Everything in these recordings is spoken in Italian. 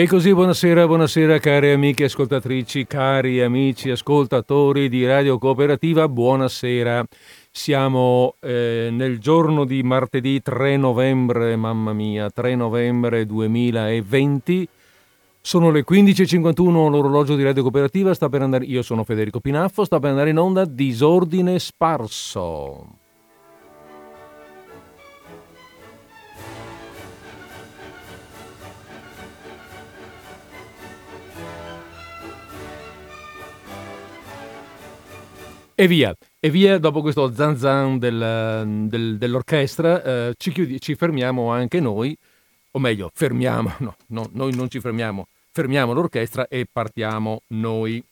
E così buonasera, buonasera cari amiche ascoltatrici, cari amici ascoltatori di Radio Cooperativa, buonasera. Siamo eh, nel giorno di martedì 3 novembre, mamma mia, 3 novembre 2020. Sono le 15.51, l'orologio di Radio Cooperativa sta per andare, io sono Federico Pinaffo, sta per andare in onda Disordine Sparso. E via, e via dopo questo zan del, del, dell'orchestra, eh, ci, chiudi, ci, fermiamo anche noi, o meglio, fermiamo, no, no, noi non ci fermiamo, fermiamo l'orchestra e partiamo noi.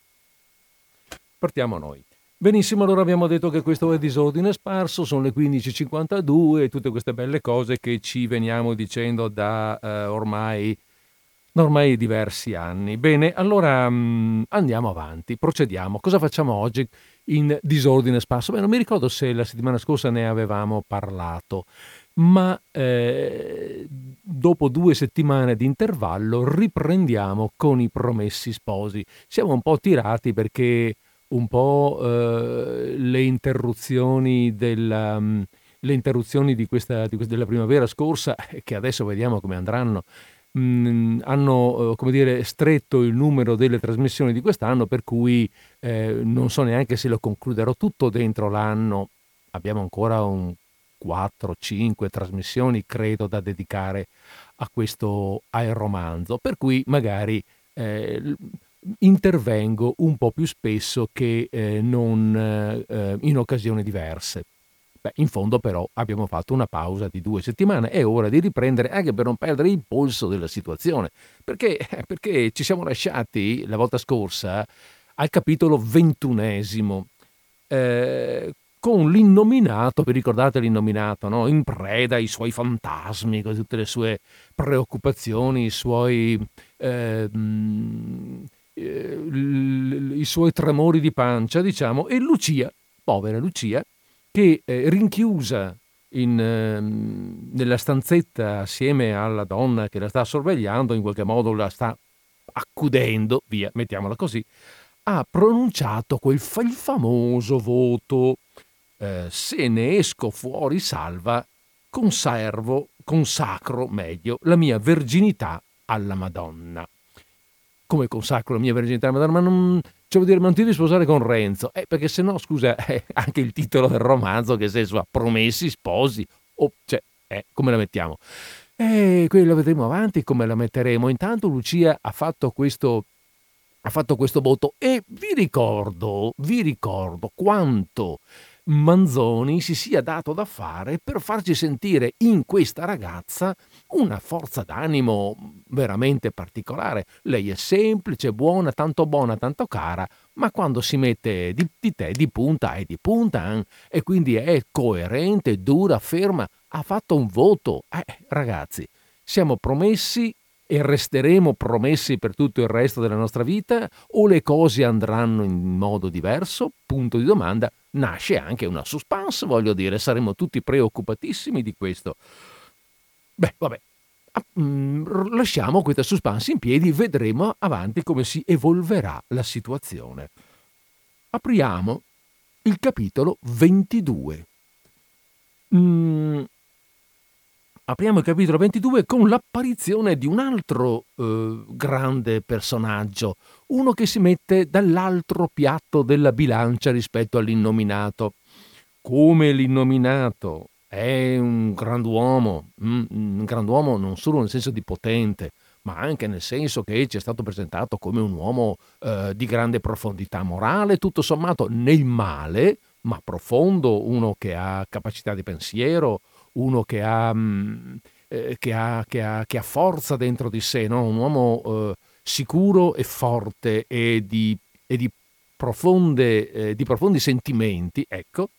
Partiamo noi. Benissimo, allora abbiamo detto che questo è disordine sparso, sono le 15.52 e tutte queste belle cose che ci veniamo dicendo da eh, ormai, ormai diversi anni. Bene, allora mm, andiamo avanti, procediamo. Cosa facciamo oggi? In disordine sparso. Beh, non mi ricordo se la settimana scorsa ne avevamo parlato, ma eh, dopo due settimane di intervallo riprendiamo con i promessi sposi. Siamo un po' tirati perché un po' eh, le interruzioni della... Um, le interruzioni di questa, di questa, della primavera scorsa, che adesso vediamo come andranno, mh, mm, hanno come dire, stretto il numero delle trasmissioni di quest'anno, per cui eh, non so neanche se lo concluderò tutto dentro l'anno. Abbiamo ancora un 4-5 trasmissioni, credo, da dedicare a questo aeromanzo, per cui magari eh, intervengo un po' più spesso che eh, non eh, in occasioni diverse. Beh, in fondo però abbiamo fatto una pausa di due settimane, è ora di riprendere anche per non perdere il polso della situazione, perché, perché ci siamo lasciati la volta scorsa al capitolo ventunesimo, eh, con l'innominato, vi ricordate l'innominato, no? in preda ai suoi fantasmi, con tutte le sue preoccupazioni, i suoi, eh, eh, i suoi tremori di pancia, diciamo, e Lucia, povera Lucia, che eh, rinchiusa in, eh, nella stanzetta assieme alla donna che la sta sorvegliando, in qualche modo la sta accudendo, via, mettiamola così, ha pronunciato quel fa- il famoso voto eh, se ne esco fuori salva, conservo, consacro meglio la mia verginità alla Madonna. Come consacro la mia verginità alla Madonna? Ma non, cioè, vuol dire, ma non ti devi sposare con Renzo? Eh, perché se no, scusa, eh, anche il titolo del romanzo, che senso ha? Promessi, sposi, o, cioè, eh, come la mettiamo? Eh, quello vedremo avanti come la metteremo. Intanto Lucia ha fatto questo, ha fatto questo voto e vi ricordo, vi ricordo quanto Manzoni si sia dato da fare per farci sentire in questa ragazza una forza d'animo veramente particolare. Lei è semplice, buona, tanto buona, tanto cara, ma quando si mette di, di te di punta è di punta eh? e quindi è coerente, dura, ferma. Ha fatto un voto. Eh, ragazzi, siamo promessi e resteremo promessi per tutto il resto della nostra vita o le cose andranno in modo diverso? Punto di domanda. Nasce anche una suspense, voglio dire, saremo tutti preoccupatissimi di questo. Beh, vabbè, ah, mm, lasciamo questa suspense in piedi, vedremo avanti come si evolverà la situazione. Apriamo il capitolo 22. Mm, apriamo il capitolo 22 con l'apparizione di un altro eh, grande personaggio, uno che si mette dall'altro piatto della bilancia rispetto all'innominato. Come l'innominato è un granduomo, mm, un granduomo non solo nel senso di potente, ma anche nel senso che ci è stato presentato come un uomo eh, di grande profondità morale, tutto sommato nel male, ma profondo, uno che ha capacità di pensiero, uno che ha, mm, eh, che ha, che ha, che ha forza dentro di sé, no? un uomo eh, sicuro e forte e di, e di, profonde, eh, di profondi sentimenti, ecco,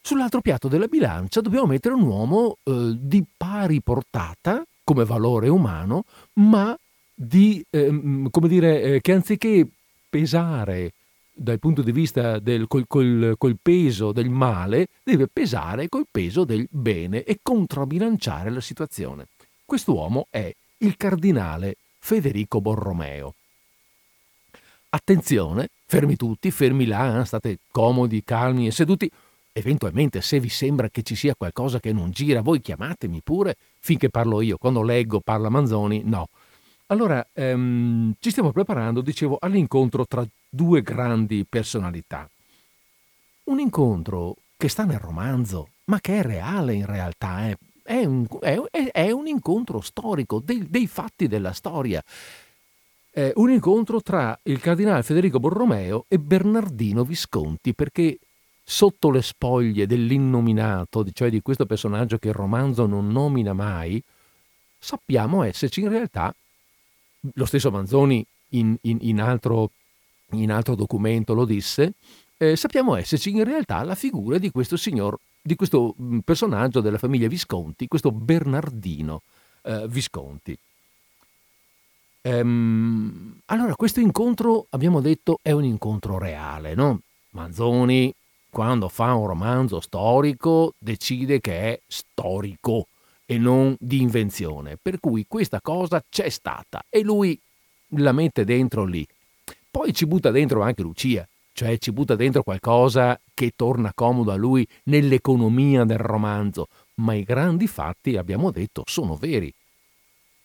sull'altro piatto della bilancia dobbiamo mettere un uomo eh, di pari portata come valore umano, ma di, ehm, come dire, eh, che anziché pesare dal punto di vista del col, col, col, peso del male, deve pesare col peso del bene e controbilanciare la situazione. Quest'uomo è il cardinale Federico Borromeo. Attenzione, fermi tutti, fermi là, eh, state comodi, calmi e seduti. Eventualmente, se vi sembra che ci sia qualcosa che non gira, voi chiamatemi pure finché parlo io. Quando leggo, parla Manzoni, no. Allora, ehm, ci stiamo preparando, dicevo, all'incontro tra due grandi personalità. Un incontro che sta nel romanzo, ma che è reale in realtà, eh. è, un, è, è, un, incontro storico dei, dei fatti della storia. È un incontro tra il cardinale Federico Borromeo e Bernardino Visconti, perché sotto le spoglie dell'innominato, cioè di questo personaggio che il romanzo non nomina mai, sappiamo esserci in realtà lo stesso Manzoni in, in, in, altro, in altro, documento lo disse, eh, sappiamo esserci in realtà la figura di questo signor, di questo mm, personaggio della famiglia Visconti, questo Bernardino eh, Visconti. Ehm, allora, questo incontro, abbiamo detto, è un incontro reale, no? Manzoni, quando fa un romanzo storico, decide che è storico e non di invenzione. Per cui questa cosa c'è stata e lui la mette dentro lì. Poi ci butta dentro anche Lucia, cioè ci butta dentro qualcosa che torna comodo a lui nell'economia del romanzo, ma i grandi fatti, abbiamo detto, sono veri.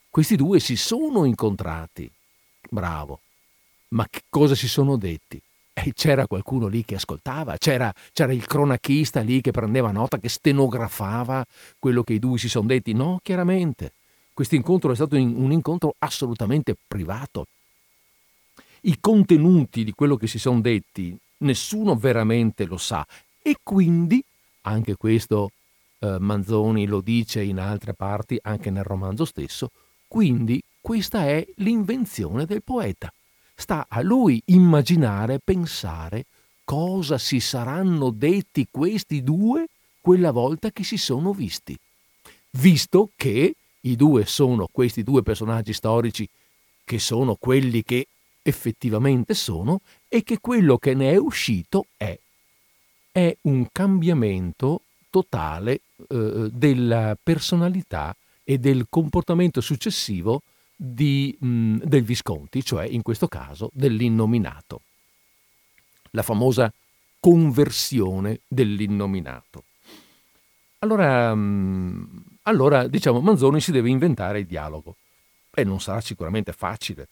Questi due si sono incontrati. Bravo. Ma che cosa si sono detti? E c'era qualcuno lì che ascoltava, c'era, c'era, il cronachista lì che prendeva nota, che stenografava quello che i due si sono detti. No, chiaramente. Questo incontro è stato un incontro assolutamente privato. I contenuti di quello che si sono detti nessuno veramente lo sa e quindi, anche questo eh, Manzoni lo dice in altre parti, anche nel romanzo stesso, quindi questa è l'invenzione del poeta. Sta a lui immaginare, pensare cosa si saranno detti questi due quella volta che si sono visti. Visto che i due sono questi due personaggi storici che sono quelli che effettivamente sono e che quello che ne è uscito è, è un cambiamento totale eh, della personalità e del comportamento successivo di, mh, del Visconti, cioè in questo caso dell'innominato. La famosa conversione dell'innominato. Allora, mh, allora, diciamo, Manzoni si deve inventare il dialogo. E non sarà sicuramente facile.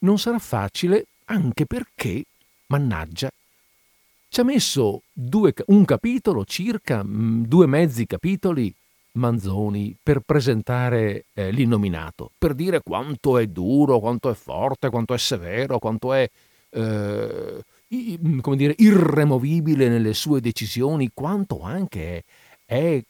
Non sarà facile anche perché, mannaggia, ci ha messo due, un capitolo circa, due mezzi capitoli Manzoni per presentare eh, l'innominato, per dire quanto è duro, quanto è forte, quanto è severo, quanto è eh, come dire, irremovibile nelle sue decisioni, quanto anche è, è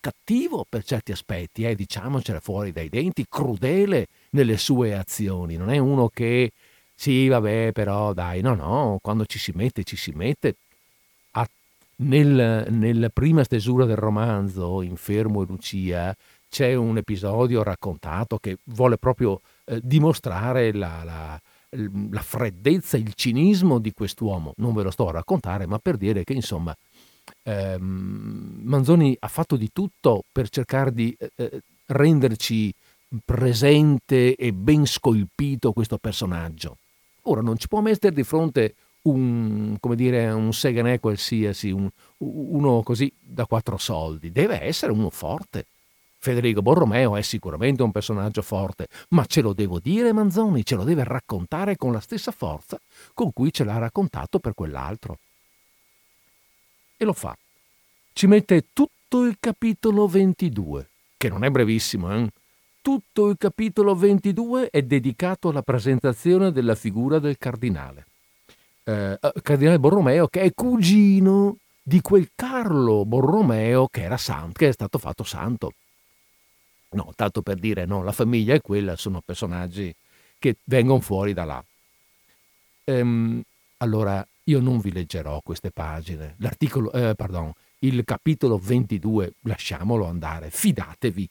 cattivo per certi aspetti, eh, diciamocela fuori dai denti, crudele nelle sue azioni. Non è uno che sì, vabbè, però dai, no, no, quando ci si mette, ci si mette, nel, nella prima stesura del romanzo, Infermo e Lucia, c'è un episodio raccontato che vuole proprio eh, dimostrare la, la, la, freddezza, il cinismo di quest'uomo. Non ve lo sto a raccontare, ma per dire che insomma ehm, Manzoni ha fatto di tutto per cercare di eh, eh renderci presente e ben scolpito questo personaggio. Ora non ci può mettere di fronte un, come dire, un seganè qualsiasi, un, uno così da quattro soldi, deve essere uno forte. Federico Borromeo è sicuramente un personaggio forte, ma ce lo devo dire Manzoni, ce lo deve raccontare con la stessa forza con cui ce l'ha raccontato per quell'altro. E lo fa. Ci mette tutto il capitolo 22, che non è brevissimo, eh? Tutto il capitolo 22 è dedicato alla presentazione della figura del cardinale eh, eh, Cardinale Borromeo, che è cugino di quel Carlo Borromeo che santo, che è stato fatto santo. No, tanto per dire, no, la famiglia è quella, sono personaggi che vengono fuori da là. Ehm, allora, io non vi leggerò queste pagine. L'articolo, eh, pardon, il capitolo 22, lasciamolo andare, fidatevi.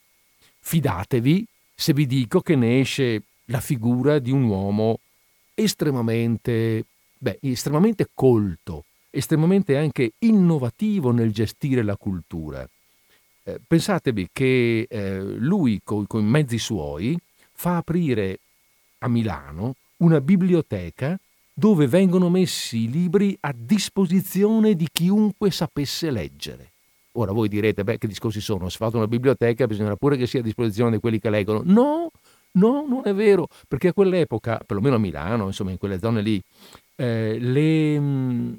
Fidatevi se vi dico che ne esce la figura di un uomo estremamente beh, estremamente colto, estremamente anche innovativo nel gestire la cultura. Eh, pensatevi che eh, lui, con i mezzi suoi, fa aprire a Milano una biblioteca dove vengono messi i libri a disposizione di chiunque sapesse leggere. Ora voi direte, beh, che discorsi sono? Se fate una biblioteca bisogna pure che sia a disposizione di quelli che leggono. No, no, non è vero, perché a quell'epoca, perlomeno a Milano, insomma in quelle zone lì, eh, le,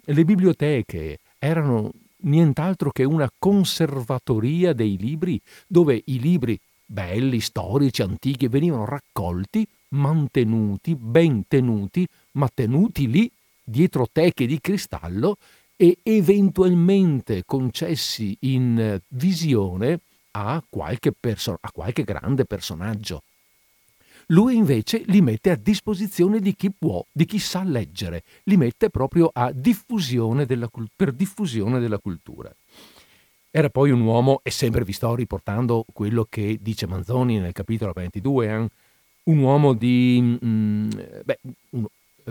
le biblioteche erano nient'altro che una conservatoria dei libri, dove i libri belli, storici, antichi venivano raccolti, mantenuti, ben tenuti, ma tenuti lì dietro teche di cristallo e eventualmente concessi in visione a qualche, perso- a qualche grande personaggio. Lui invece li mette a disposizione di chi può, di chi sa leggere, li mette proprio diffusione della, per diffusione della cultura. Era poi un uomo, e sempre vi sto riportando quello che dice Manzoni nel capitolo 22, eh, un uomo di, mm, beh, un, eh,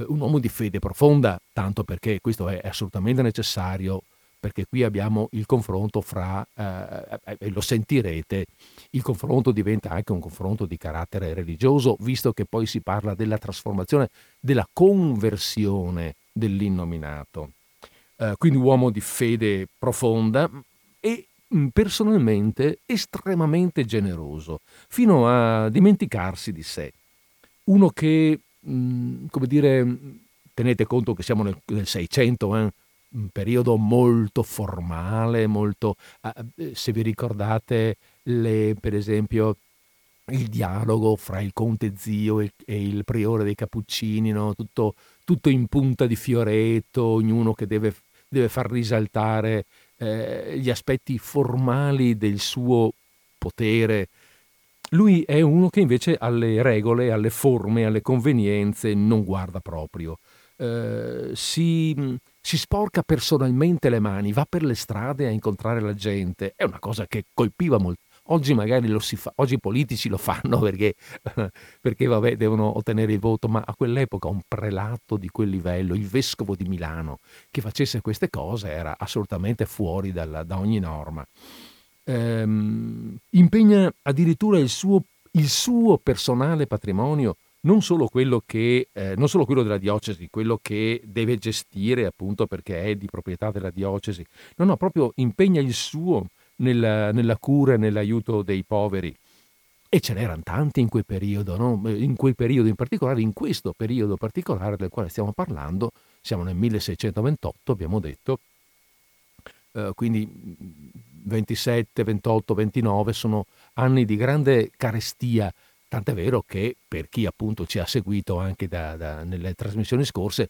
un uomo di fede profonda, tanto perché questo è assolutamente necessario, perché qui abbiamo il confronto fra, eh, eh, e lo sentirete, il confronto diventa anche un confronto di carattere religioso, visto che poi si parla della trasformazione, della conversione dell'innominato. Eh, quindi uomo di fede profonda e mm, personalmente estremamente generoso, fino a dimenticarsi di sé. Uno che Mhmm, come dire, tenete conto che siamo nel, nel 600, eh? un periodo molto formale, molto, ah, eh, se vi ricordate, le, per esempio, il dialogo fra il conte zio e, e il priore dei Cappuccini, no? tutto, tutto, in punta di fioretto, ognuno che deve, deve far risaltare eh, gli aspetti formali del suo potere lui è uno che invece alle regole, alle forme, alle convenienze non guarda proprio. Eh, si, si, sporca personalmente le mani, va per le strade a incontrare la gente. È una cosa che colpiva molto. Oggi magari lo si fa, oggi i politici lo fanno perché, perché vabbè, devono ottenere il voto, ma a quell'epoca un prelato di quel livello, il vescovo di Milano, che facesse queste cose era assolutamente fuori dalla, da ogni norma ehm, impegna addirittura il suo, il suo, personale patrimonio, non solo, che, eh, non solo quello della diocesi, quello che deve gestire appunto perché è di proprietà della diocesi, no, no, proprio impegna il suo nella, nella cura e nell'aiuto dei poveri. E ce n'erano tanti in quel periodo, no? in quel periodo in particolare, in questo periodo particolare del quale stiamo parlando, siamo nel 1628, abbiamo detto, eh, quindi 27, 28, 29 sono anni di grande carestia, tant'è vero che per chi appunto ci ha seguito anche da, da, nelle trasmissioni scorse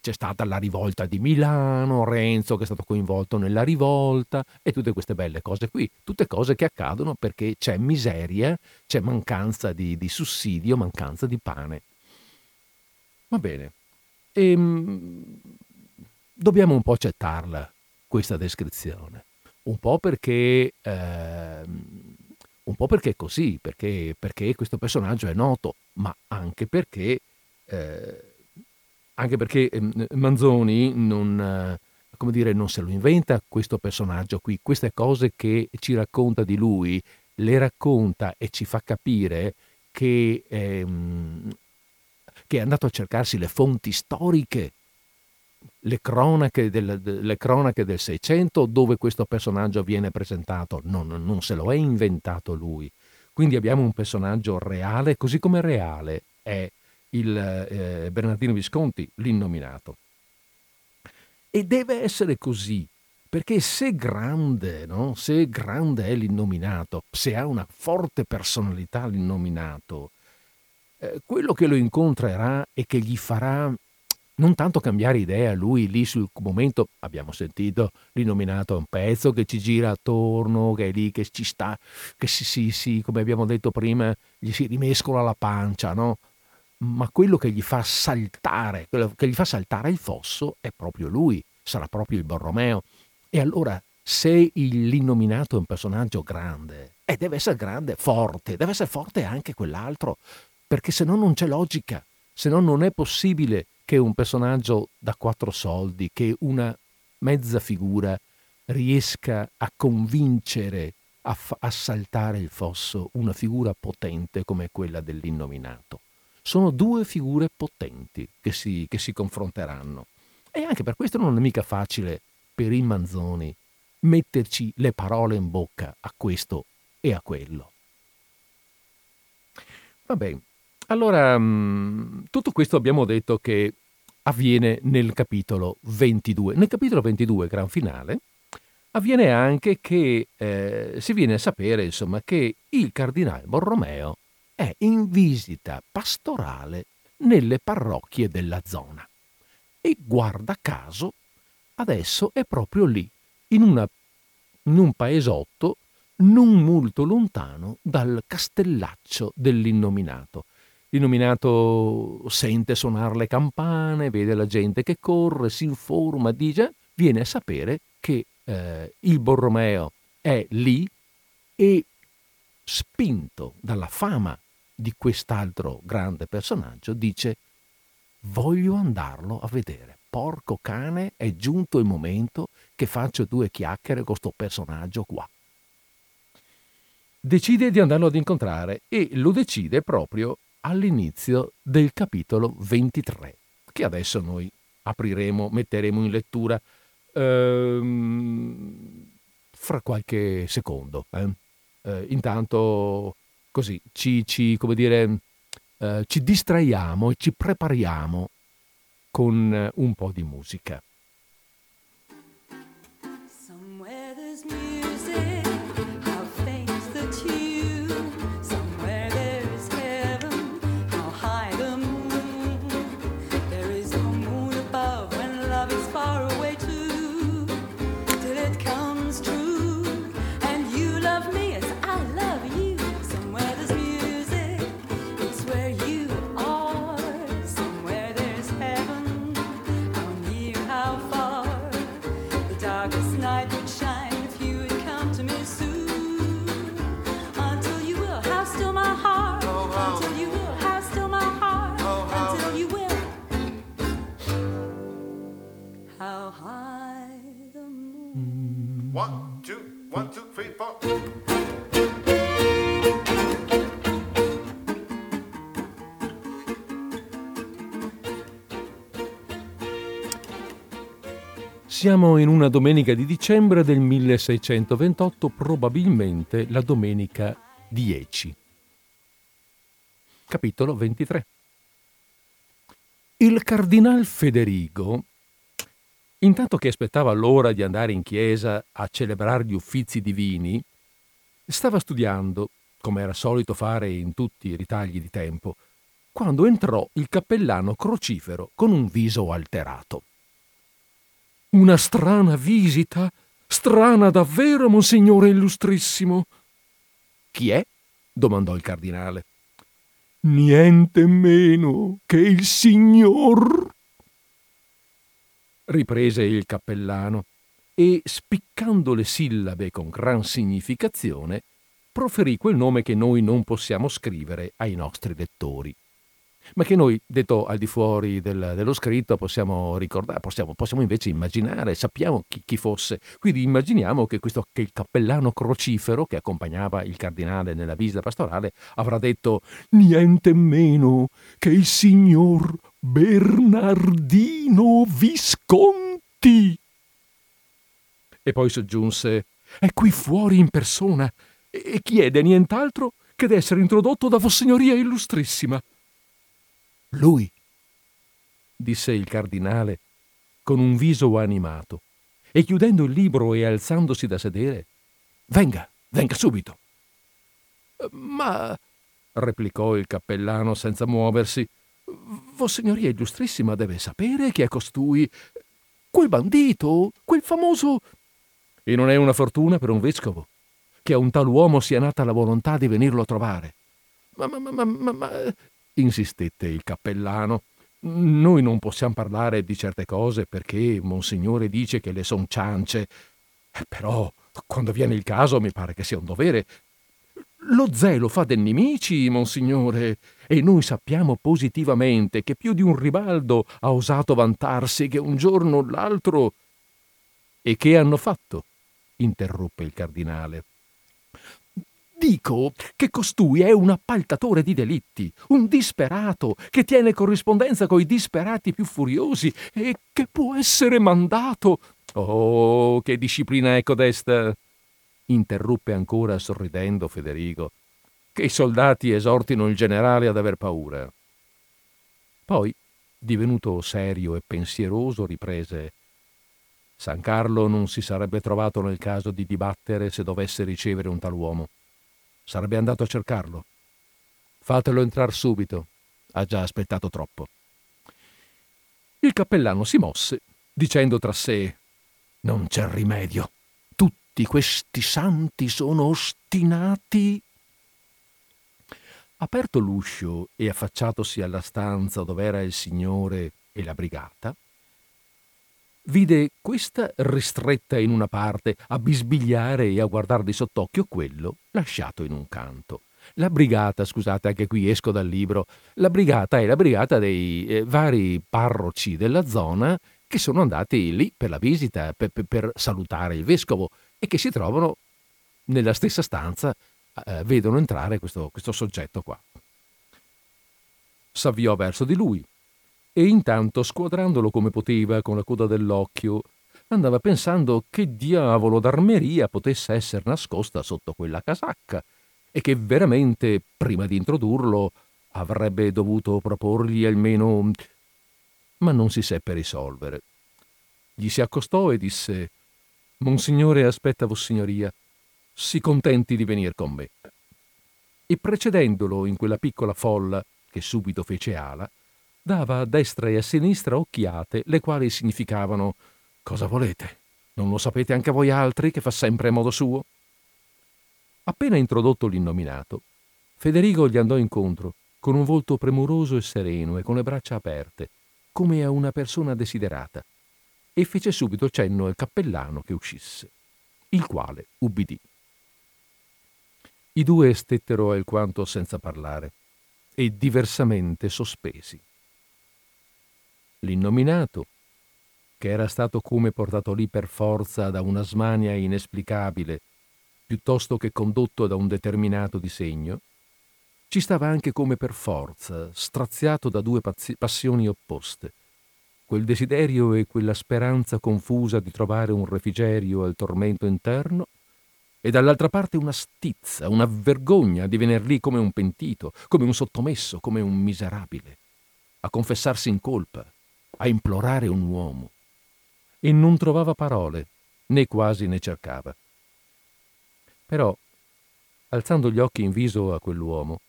c'è stata la rivolta di Milano, Renzo che è stato coinvolto nella rivolta e tutte queste belle cose qui, tutte cose che accadono perché c'è miseria, c'è mancanza di, di sussidio, mancanza di pane. Va bene, e, ehm, dobbiamo un po' accettarla questa descrizione. Un po' perché, eh, un po' perché è così, perché, perché, questo personaggio è noto, ma anche perché, eh, anche perché ehm, Manzoni non, dire, non se lo inventa questo personaggio qui, queste cose che ci racconta di lui, le racconta e ci fa capire che, ehm, che è andato a cercarsi le fonti storiche le cronache, del, le cronache del Seicento dove questo personaggio viene presentato, non, non se lo è inventato lui. Quindi abbiamo un personaggio reale, così come reale è il eh, Bernardino Visconti, l'innominato. E deve essere così, perché se grande, no? se grande è l'innominato, se ha una forte personalità l'innominato, eh, quello che lo incontrerà e che gli farà non tanto cambiare idea, lui lì sul momento abbiamo sentito rinominato un pezzo che ci gira attorno, che è lì, che ci sta, che si, si, si come abbiamo detto prima, gli si rimescola la pancia, no? Ma quello che gli fa saltare, quello che gli fa saltare il fosso è proprio lui, sarà proprio il Borromeo. E allora, se l'innominato è un personaggio grande, e deve essere grande, forte, deve essere forte anche quell'altro, perché se no non c'è logica, se no non è possibile che un personaggio da quattro soldi, che una mezza figura riesca a convincere, a a f- assaltare il fosso una figura potente come quella dell'innominato. Sono due figure potenti che si, che si confronteranno. E anche per questo non è mica facile per i Manzoni metterci le parole in bocca a questo e a quello. Va bene, allora mm, tutto questo abbiamo detto che avviene nel capitolo 22. Nel capitolo 22, gran finale, avviene anche che eh, si viene a sapere insomma, che il cardinale Borromeo è in visita pastorale nelle parrocchie della zona. E guarda caso, adesso è proprio lì, in, una, in un paesotto non molto lontano dal castellaccio dell'innominato. L'illuminato sente suonare le campane, vede la gente che corre, si informa, dice, viene a sapere che eh, il Borromeo è lì e spinto dalla fama di quest'altro grande personaggio dice voglio andarlo a vedere. Porco cane, è giunto il momento che faccio due chiacchiere con questo personaggio qua. Decide di andarlo ad incontrare e lo decide proprio all'inizio del capitolo 23, che adesso noi apriremo, metteremo in lettura ehm, fra qualche secondo. Eh? Eh, intanto così ci, ci, dire, eh, ci distraiamo e ci prepariamo con un po' di musica. Siamo in una domenica di dicembre del 1628, probabilmente la domenica 10. Capitolo 23. Il cardinal Federigo Intanto che aspettava l'ora di andare in chiesa a celebrare gli uffizi divini, stava studiando, come era solito fare in tutti i ritagli di tempo, quando entrò il cappellano crocifero con un viso alterato. Una strana visita, strana davvero, monsignore illustrissimo. Chi è? domandò il cardinale. Niente meno che il signor riprese il cappellano e, spiccando le sillabe con gran significazione, proferì quel nome che noi non possiamo scrivere ai nostri lettori, ma che noi, detto al di fuori del, dello scritto, possiamo ricordare, possiamo, possiamo invece immaginare, sappiamo chi, chi, fosse. Quindi immaginiamo che, questo, che il cappellano crocifero che accompagnava il cardinale nella visita pastorale avrà detto niente meno che il signor Bernardino Visconti. E poi soggiunse, è qui fuori in persona e chiede nient'altro che d'essere introdotto da Vossignoria Illustrissima. Lui, disse il cardinale con un viso animato, e chiudendo il libro e alzandosi da sedere, venga, venga subito. Ma, replicò il cappellano senza muoversi, Vossignoria Illustrissima deve sapere chi è costui. Quel bandito, quel famoso. E non è una fortuna per un vescovo che a un tal uomo sia nata la volontà di venirlo a trovare. Ma, ma, ma, ma, ma, insistette il cappellano. Noi non possiamo parlare di certe cose perché Monsignore dice che le son ciance. Eh, però, quando viene il caso, mi pare che sia un dovere. Lo zelo fa dei nemici, Monsignore, e noi sappiamo positivamente che più di un ribaldo ha osato vantarsi che un giorno o l'altro. E che hanno fatto? interruppe il cardinale. Dico che costui è un appaltatore di delitti, un disperato che tiene corrispondenza coi disperati più furiosi e che può essere mandato. Oh, che disciplina è codesta! interruppe ancora sorridendo Federigo. Che i soldati esortino il generale ad aver paura. Poi, divenuto serio e pensieroso, riprese San Carlo non si sarebbe trovato nel caso di dibattere se dovesse ricevere un tal uomo. Sarebbe andato a cercarlo. Fatelo entrar subito. Ha già aspettato troppo. Il cappellano si mosse, dicendo tra sé Non c'è rimedio. Tutti questi santi sono ostinati. Aperto l'uscio e affacciatosi alla stanza dove era il signore e la brigata, vide questa ristretta in una parte a bisbigliare e a guardare di sott'occhio quello lasciato in un canto. La brigata, scusate, anche qui esco dal libro, la brigata è la brigata dei eh, vari parroci della zona che sono andati lì per la visita, per, per, per salutare il vescovo e che si trovano nella stessa stanza, eh, vedono entrare questo, questo soggetto qua. S'avviò verso di lui, e intanto, squadrandolo come poteva con la coda dell'occhio, andava pensando che diavolo d'armeria potesse essere nascosta sotto quella casacca e che veramente, prima di introdurlo, avrebbe dovuto proporgli almeno... ma non si seppe risolvere. Gli si accostò e disse Monsignore aspetta Vossignoria, si contenti di venir con me. E precedendolo in quella piccola folla, che subito fece ala, dava a destra e a sinistra occhiate, le quali significavano Cosa volete? Non lo sapete anche voi altri che fa sempre a modo suo? Appena introdotto l'innominato, Federigo gli andò incontro, con un volto premuroso e sereno e con le braccia aperte, come a una persona desiderata, e fece subito cenno al cappellano che uscisse, il quale ubbidì. I due stettero alquanto senza parlare e diversamente sospesi. L'innominato, che era stato come portato lì per forza da una smania inesplicabile, piuttosto che condotto da un determinato disegno, ci stava anche come per forza, straziato da due passioni opposte, quel desiderio e quella speranza confusa di trovare un refrigerio al tormento interno, e dall'altra parte una stizza, una vergogna di venir lì come un pentito, come un sottomesso, come un miserabile, a confessarsi in colpa, a implorare un uomo e non trovava parole, né quasi ne cercava. Però, alzando gli occhi in viso a quell'uomo,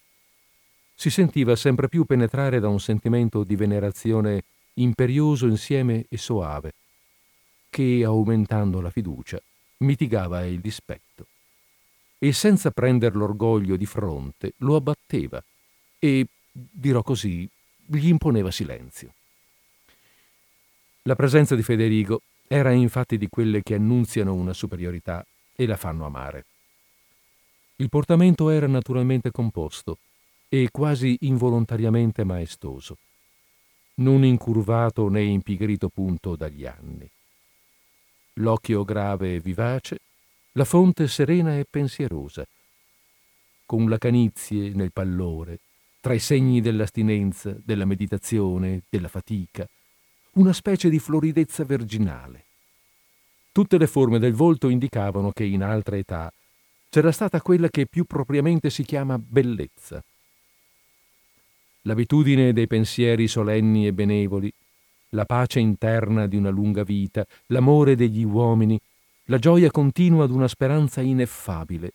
si sentiva sempre più penetrare da un sentimento di venerazione imperioso insieme e soave, che, aumentando la fiducia, mitigava il dispetto. E senza prender l'orgoglio di fronte, lo abbatteva e, dirò così, gli imponeva silenzio. La presenza di Federigo era infatti di quelle che annunziano una superiorità e la fanno amare. Il portamento era naturalmente composto e quasi involontariamente maestoso, non incurvato né impigrito punto dagli anni. L'occhio grave e vivace, la fonte serena e pensierosa, con la canizie nel pallore, tra i segni dell'astinenza, della meditazione, della fatica, una specie di floridezza virginale. Tutte le forme del volto indicavano che in altra età c'era stata quella che più propriamente si chiama bellezza. L'abitudine dei pensieri solenni e benevoli, la pace interna di una lunga vita, l'amore degli uomini, la gioia continua d'una speranza ineffabile,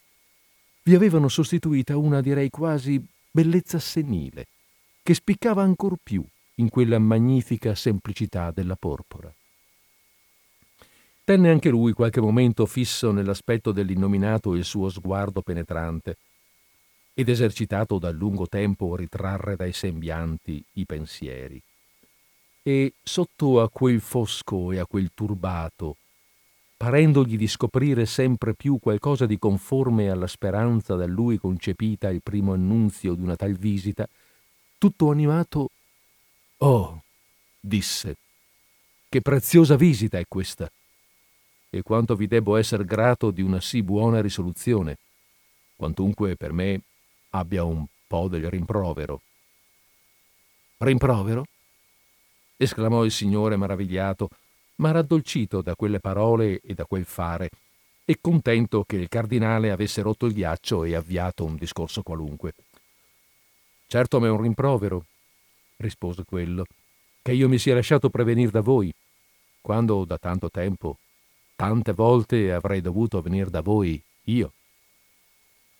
vi avevano sostituita una, direi quasi, bellezza senile, che spiccava ancor più in quella magnifica semplicità della porpora. Tenne anche lui qualche momento fisso nell'aspetto dell'innominato il suo sguardo penetrante, ed esercitato da lungo tempo ritrarre dai sembianti i pensieri. E sotto a quel fosco e a quel turbato, parendogli di scoprire sempre più qualcosa di conforme alla speranza da lui concepita il primo annunzio di una tal visita, tutto animato Oh, disse, che preziosa visita è questa, e quanto vi debbo essere grato di una sì buona risoluzione. quantunque per me abbia un po' del rimprovero. Rimprovero? esclamò il signore maravigliato, ma raddolcito da quelle parole e da quel fare, e contento che il cardinale avesse rotto il ghiaccio e avviato un discorso qualunque. Certo m'è un rimprovero, rispose quello, che io mi sia lasciato prevenir da voi, quando da tanto tempo, tante volte avrei dovuto venire da voi io.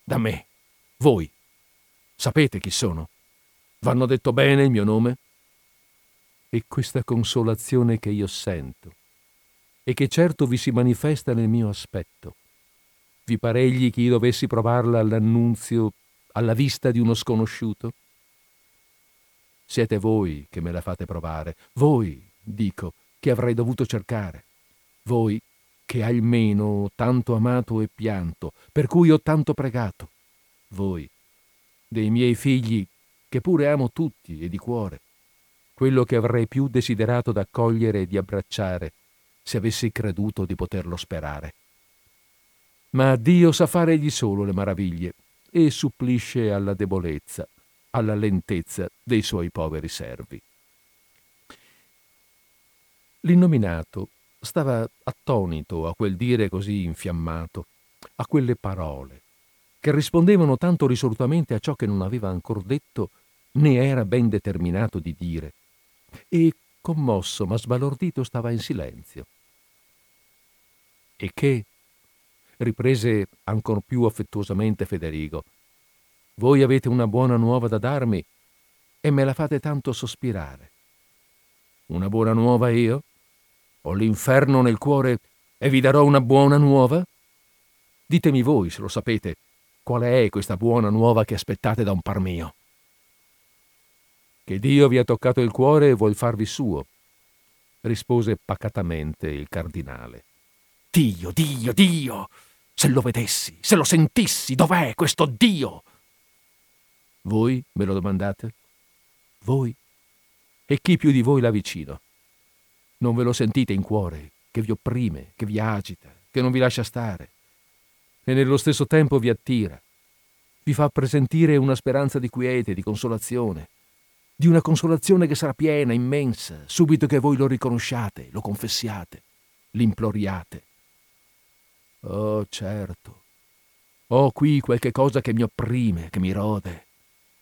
Da me, voi. Sapete chi sono? V'hanno detto bene il mio nome? E questa consolazione che io sento, e che certo vi si manifesta nel mio aspetto, vi paregli che io dovessi provarla all'annunzio, alla vista di uno sconosciuto? Siete voi che me la fate provare, voi, dico, che avrei dovuto cercare, voi che almeno tanto amato e pianto, per cui ho tanto pregato, voi, dei miei figli, che pure amo tutti e di cuore, quello che avrei più desiderato d'accogliere e di abbracciare, se avessi creduto di poterlo sperare. Ma Dio sa fare egli solo le maraviglie e supplisce alla debolezza, alla lentezza dei suoi poveri servi. L'innominato stava attonito a quel dire così infiammato, a quelle parole, che rispondevano tanto risolutamente a ciò che non aveva ancor detto né era ben determinato di dire, e commosso ma sbalordito stava in silenzio. E che, riprese ancor più affettuosamente Federigo, voi avete una buona nuova da darmi e me la fate tanto sospirare. Una buona nuova io? Ho l'inferno nel cuore e vi darò una buona nuova? Ditemi voi, se lo sapete, qual è questa buona nuova che aspettate da un par mio. Che Dio vi ha toccato il cuore e vuol farvi suo, rispose pacatamente il cardinale. Dio, Dio, Dio! Se lo vedessi, se lo sentissi, dov'è questo Dio? Voi me lo domandate? Voi? E chi più di voi l'ha vicino? Non ve lo sentite in cuore, che vi opprime, che vi agita, che non vi lascia stare, e nello stesso tempo vi attira, vi fa presentire una speranza di quiete, di consolazione, di una consolazione che sarà piena, immensa, subito che voi lo riconosciate, lo confessiate, l'imploriate. Oh, certo, ho qui qualche cosa che mi opprime, che mi rode,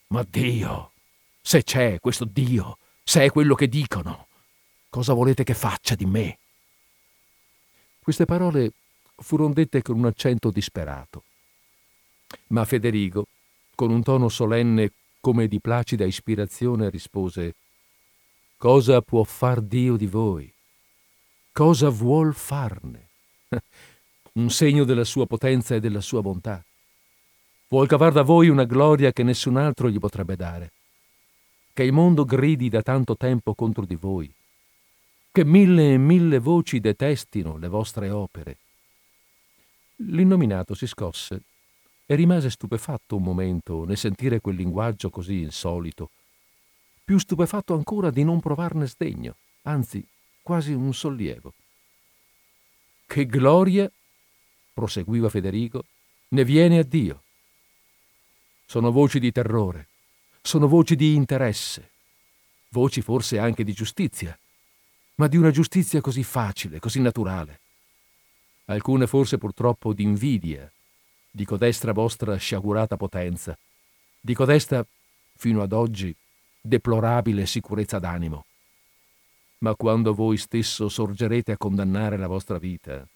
ma Dio, se c'è questo Dio, se è quello che dicono, cosa volete che faccia di me? Queste parole furono dette con un accento disperato. Ma Federigo, con un tono solenne come di placida ispirazione, rispose Cosa può far Dio di voi? Cosa vuol farne? un segno della sua potenza e della sua bontà. Vuol cavar da voi una gloria che nessun altro gli potrebbe dare. Che il mondo gridi da tanto tempo contro di voi. Che mille e mille voci detestino le vostre opere. L'innominato si scosse e rimase stupefatto un momento nel sentire quel linguaggio così insolito. Più stupefatto ancora di non provarne sdegno, anzi quasi un sollievo. Che gloria, proseguiva Federico, ne viene a Dio sono voci di terrore, sono voci di interesse, voci forse anche di giustizia, ma di una giustizia così facile, così naturale. Alcune forse purtroppo di invidia, di codestra vostra sciagurata potenza, di codesta, fino ad oggi, deplorabile sicurezza d'animo. Ma quando voi stesso sorgerete a condannare la vostra vita,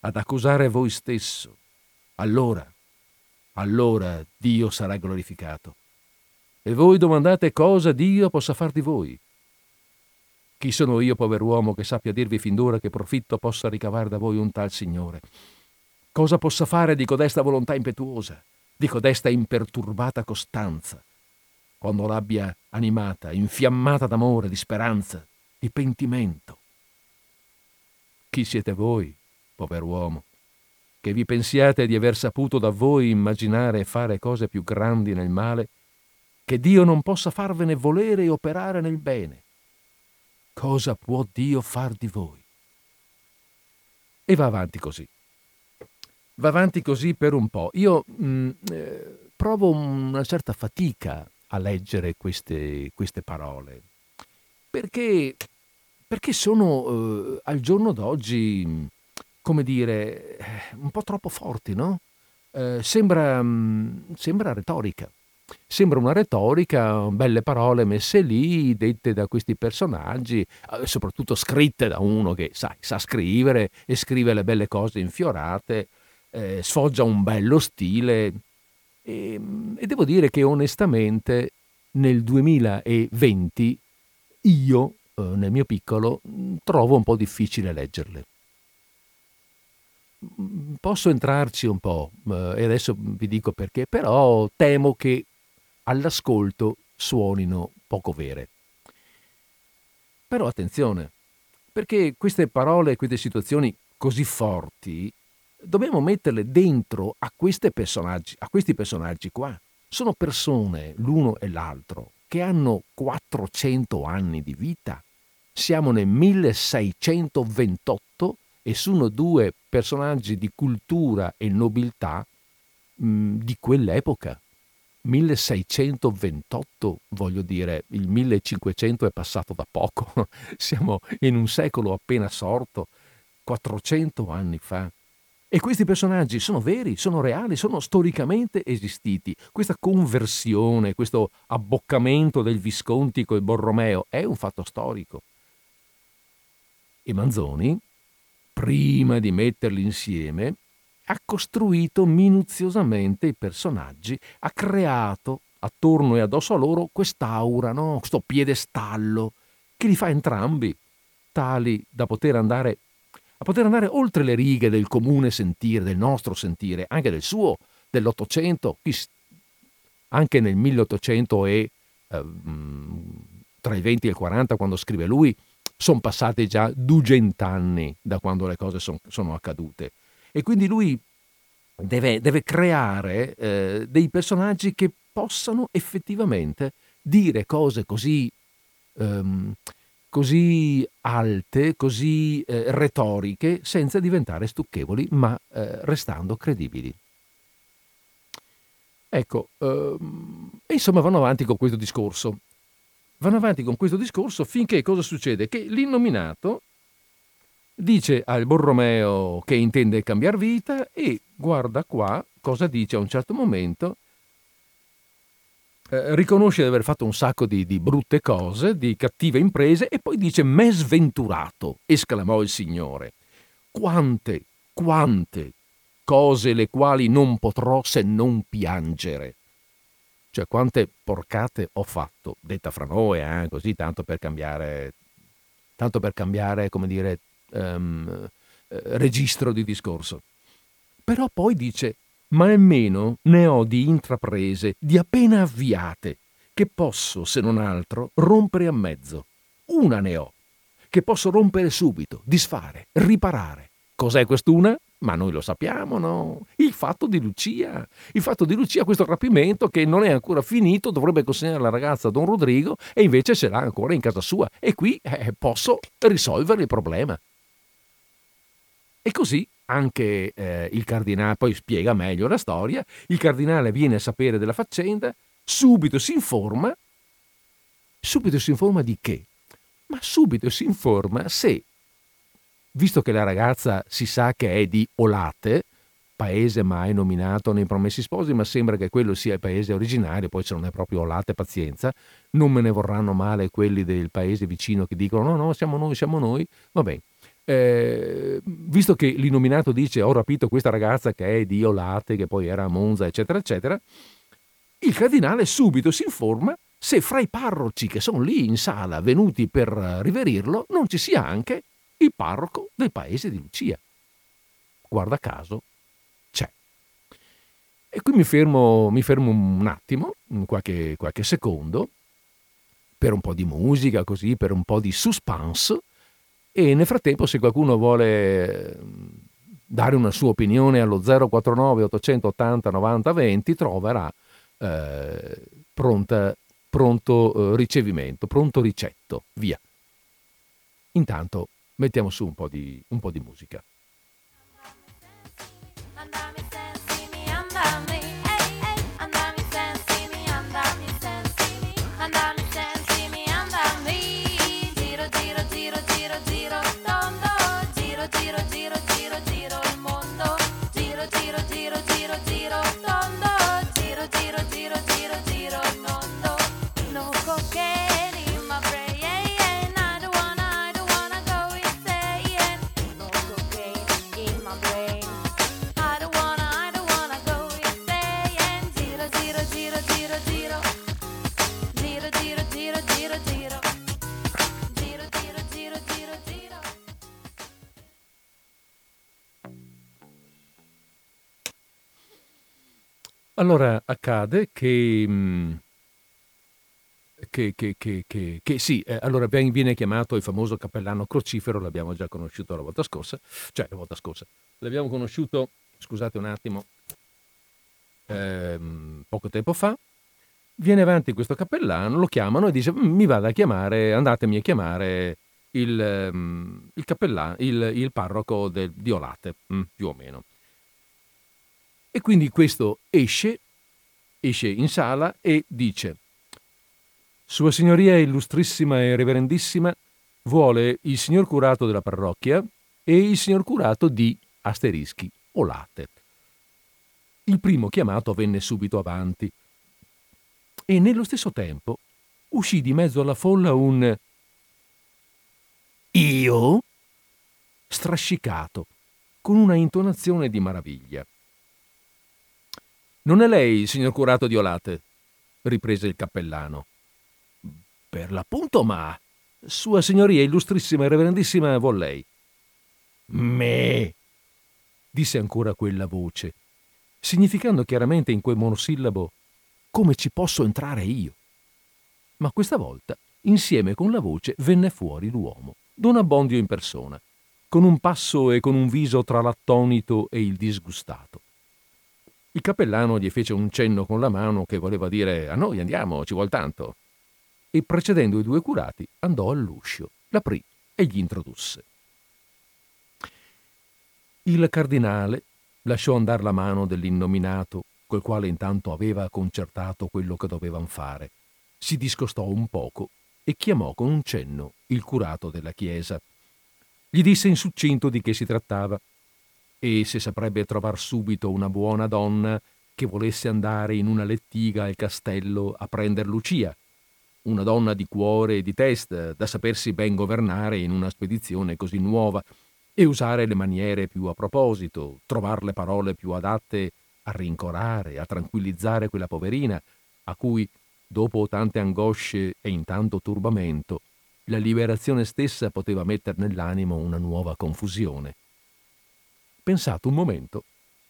ad accusare voi stesso, allora allora Dio sarà glorificato. E voi domandate cosa Dio possa far di voi. Chi sono io, pover'uomo, che sappia dirvi fin d'ora che profitto possa ricavare da voi un tal Signore? Cosa possa fare di codesta volontà impetuosa, di codesta imperturbata costanza, quando l'abbia animata, infiammata d'amore, di speranza, di pentimento? Chi siete voi, pover'uomo, che vi pensiate di aver saputo da voi immaginare e fare cose più grandi nel male, che Dio non possa farvene volere e operare nel bene. Cosa può Dio far di voi? E va avanti così. va avanti così per un po'. Io mh, mm, eh, provo una certa fatica a leggere queste, queste parole, perché, perché sono eh, al giorno d'oggi, come dire, eh, un po' troppo forti, no? Eh, sembra, mh, sembra retorica. Sembra una retorica, belle parole messe lì, dette da questi personaggi, eh, soprattutto scritte da uno che sai, sa scrivere e scrive le belle cose infiorate, eh, sfoggia un bello stile. E, ehm, e devo dire che onestamente nel 2020 io, eh, nel mio piccolo, trovo un po' difficile leggerle. Posso entrarci un po', eh, e adesso vi dico perché, però temo che all'ascolto suonino poco vere. Però attenzione, perché queste parole, queste situazioni così forti, dobbiamo metterle dentro a, a questi personaggi qua. Sono persone, l'uno e l'altro, che hanno 400 anni di vita. Siamo nel 1628 e sono due personaggi di cultura e nobiltà mh, di quell'epoca. 1628, voglio dire, il 1500 è passato da poco, siamo in un secolo appena sorto, 400 anni fa. E questi personaggi sono veri, sono reali, sono storicamente esistiti. Questa conversione, questo abboccamento del Visconti con il Borromeo è un fatto storico. E Manzoni, prima di metterli insieme, ha costruito minuziosamente i personaggi, ha creato attorno e addosso a loro quest'aura, no? questo piedestallo, che li fa entrambi tali da poter andare poter andare oltre le righe del comune sentire, del nostro sentire, anche del suo, dell'Ottocento, anche nel 1800 e eh, tra i 20 e il 40, quando scrive lui, sono passati già dugent'anni da quando le cose son, sono accadute. E quindi lui deve, deve creare eh, dei personaggi che possano effettivamente dire cose così, ehm, così alte, così eh, retoriche, senza diventare stucchevoli, ma eh, restando credibili. Ecco, ehm, insomma vanno avanti con questo discorso. Vanno avanti con questo discorso finché cosa succede? Che l'innominato dice al Borromeo che intende cambiare vita e guarda qua cosa dice a un certo momento. Eh, riconosce di aver fatto un sacco di, di, brutte cose, di cattive imprese e poi dice m'è sventurato, esclamò il Signore. Quante, quante cose le quali non potrò se non piangere. Cioè quante porcate ho fatto, detta fra noi, eh, così tanto per cambiare, tanto per cambiare, come dire, um, registro di discorso. Però poi dice, ma almeno ne ho di intraprese, di appena avviate, che posso, se non altro, rompere a mezzo. Una ne ho, che posso rompere subito, disfare, riparare. Cos'è quest'una? Ma noi lo sappiamo, no? Il fatto di Lucia. Il fatto di Lucia, questo rapimento che non è ancora finito, dovrebbe consegnare la ragazza a Don Rodrigo e invece ce l'ha ancora in casa sua. E qui eh, posso risolvere il problema. E così anche eh, il cardinale, poi spiega meglio la storia, il cardinale viene a sapere della faccenda, subito si informa, subito si informa di che? Ma subito si informa se, visto che la ragazza si sa che è di Olate, paese mai nominato nei Promessi Sposi, ma sembra che quello sia il paese originario, poi se non è proprio Olate, pazienza, non me ne vorranno male quelli del paese vicino che dicono no, no, siamo noi, siamo noi, va bene. Eh, visto che l'illuminato dice ho rapito questa ragazza che è di Olate, che poi era a Monza, eccetera, eccetera, il cardinale subito si informa se fra i parroci che sono lì in sala venuti per riverirlo non ci sia anche il parroco del paese di Lucia. Guarda caso, c'è. E qui mi fermo, mi fermo un attimo, qualche, qualche secondo, per un po' di musica, così, per un po' di suspense, e nel frattempo se qualcuno vuole ehm, dare una sua opinione allo 049 880 90 20 troverà eh, pronta, pronto eh, ricevimento, pronto ricetto, via. Intanto mettiamo su un po' di, un po di musica. Allora accade che, mm, che, che, che, che- che sì, eh, allora viene chiamato il famoso cappellano crocifero, l'abbiamo già conosciuto la volta scorsa, cioè la volta scorsa, l'abbiamo conosciuto, scusate un attimo, ehm, poco tempo fa, viene avanti questo cappellano, lo chiamano e dice "Mm, mi vada a chiamare, andatemi a chiamare il, ehm, il cappellano, il, il parroco del- di Olate, mm, più o meno. E quindi questo esce, esce in sala e dice Sua Signoria Illustrissima e Reverendissima vuole il signor curato della parrocchia e il signor curato di asterischi Olate. Il primo chiamato venne subito avanti e nello stesso tempo uscì di mezzo alla folla un io strascicato con una intonazione di maraviglia. Non è lei, signor curato di Olate? riprese il cappellano. Per l'appunto, ma Sua Signoria Illustrissima e Reverendissima vuol lei. Me, disse ancora quella voce, significando chiaramente in quel monosillabo come ci posso entrare io. Ma questa volta, insieme con la voce, venne fuori l'uomo, Don Abbondio in persona, con un passo e con un viso tra l'attonito e il disgustato. Il cappellano gli fece un cenno con la mano che voleva dire a noi andiamo, ci vuol tanto. E precedendo i due curati andò all'uscio, l'aprì e gli introdusse. Il cardinale lasciò andare la mano dell'innominato, col quale intanto aveva concertato quello che dovevano fare. Si discostò un poco e chiamò con un cenno il curato della chiesa. Gli disse in succinto di che si trattava e se saprebbe trovar subito una buona donna che volesse andare in una lettiga al castello a prender Lucia, una donna di cuore e di testa, da sapersi ben governare in una spedizione così nuova, e usare le maniere più a proposito, trovar le parole più adatte a rincorare, a tranquillizzare quella poverina, a cui, dopo tante angosce e intanto turbamento, la liberazione stessa poteva metter nell'animo una nuova confusione. Pensato un momento,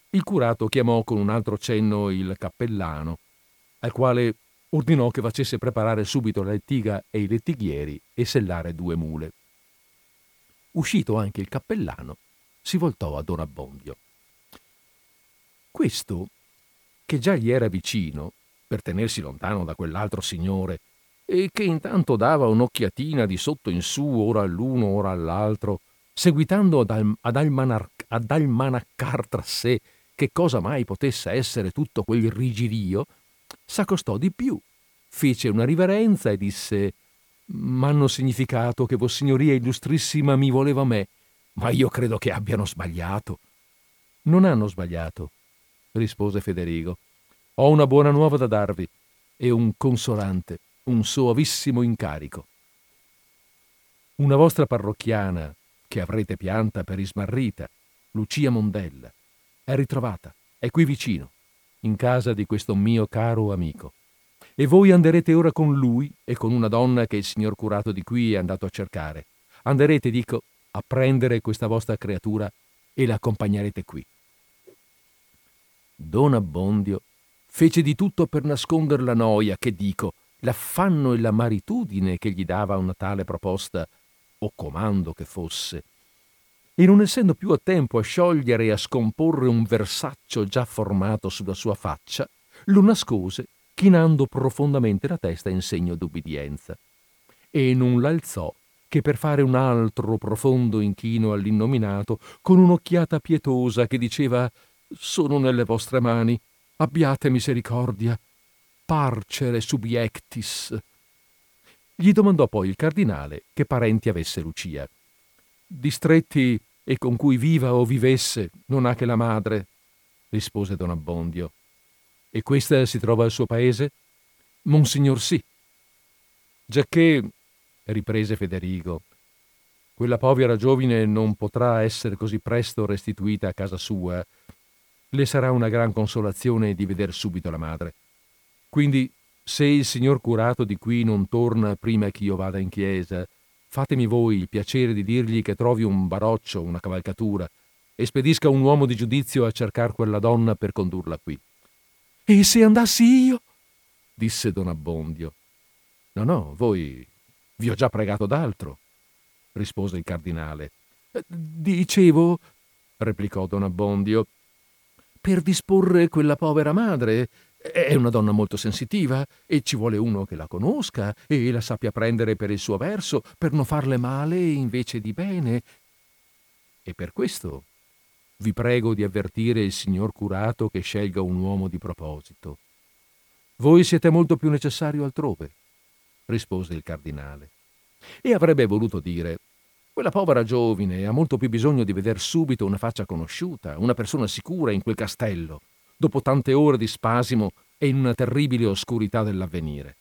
il curato chiamò con un altro cenno il cappellano, al quale ordinò che facesse preparare subito la lettiga e i lettighieri e sellare due mule. Uscito anche il cappellano, si voltò a Don Abbondio. Questo, che già gli era vicino, per tenersi lontano da quell'altro signore, e che intanto dava un'occhiatina di sotto in su, ora all'uno, ora all'altro, seguitando ad, al- ad almanar- ad almanaccar tra sé che cosa mai potesse essere tutto quel rigirio, s'accostò di più, fece una riverenza e disse M'hanno significato che Vossignoria Illustrissima mi voleva me, ma io credo che abbiano sbagliato. Non hanno sbagliato, rispose Federigo. Ho una buona nuova da darvi e un consolante, un soavissimo incarico. Una vostra parrocchiana, che avrete pianta per ismarrita, Lucia Mondella, è ritrovata, è qui vicino, in casa di questo mio caro amico. E voi anderete ora con lui e con una donna che il signor curato di qui è andato a cercare. Anderete, dico, a prendere questa vostra creatura e la accompagnerete qui. Don Abbondio fece di tutto per nascondere la noia, che dico, l'affanno e la maritudine che gli dava una tale proposta, o comando che fosse, e non essendo più a tempo a sciogliere e a scomporre un versaccio già formato sulla sua faccia, lo nascose chinando profondamente la testa in segno d'ubbidienza. E non l'alzò che per fare un altro profondo inchino all'innominato con un'occhiata pietosa che diceva sono nelle vostre mani, abbiate misericordia, parcere subiectis. Gli domandò poi il cardinale che parenti avesse Lucia. Distretti e con cui viva o vivesse non ha che la madre, rispose don Abbondio. E questa si trova al suo paese? Monsignor sì. Giacché, riprese Federigo, quella povera giovine non potrà essere così presto restituita a casa sua, le sarà una gran consolazione di veder subito la madre. Quindi, se il signor curato di qui non torna prima che io vada in chiesa, fatemi voi il piacere di dirgli che trovi un baroccio, una cavalcatura, e spedisca un uomo di giudizio a cercar quella donna per condurla qui. E se andassi io? disse don Abbondio. No, no, voi vi ho già pregato d'altro, rispose il cardinale. Dicevo, replicò don Abbondio, per disporre quella povera madre. È una donna molto sensitiva e ci vuole uno che la conosca e la sappia prendere per il suo verso, per non farle male invece di bene. E per questo vi prego di avvertire il signor curato che scelga un uomo di proposito. Voi siete molto più necessario altrove, rispose il cardinale. E avrebbe voluto dire, quella povera giovine ha molto più bisogno di veder subito una faccia conosciuta, una persona sicura in quel castello, dopo tante ore di spasimo e in una terribile oscurità dell'avvenire.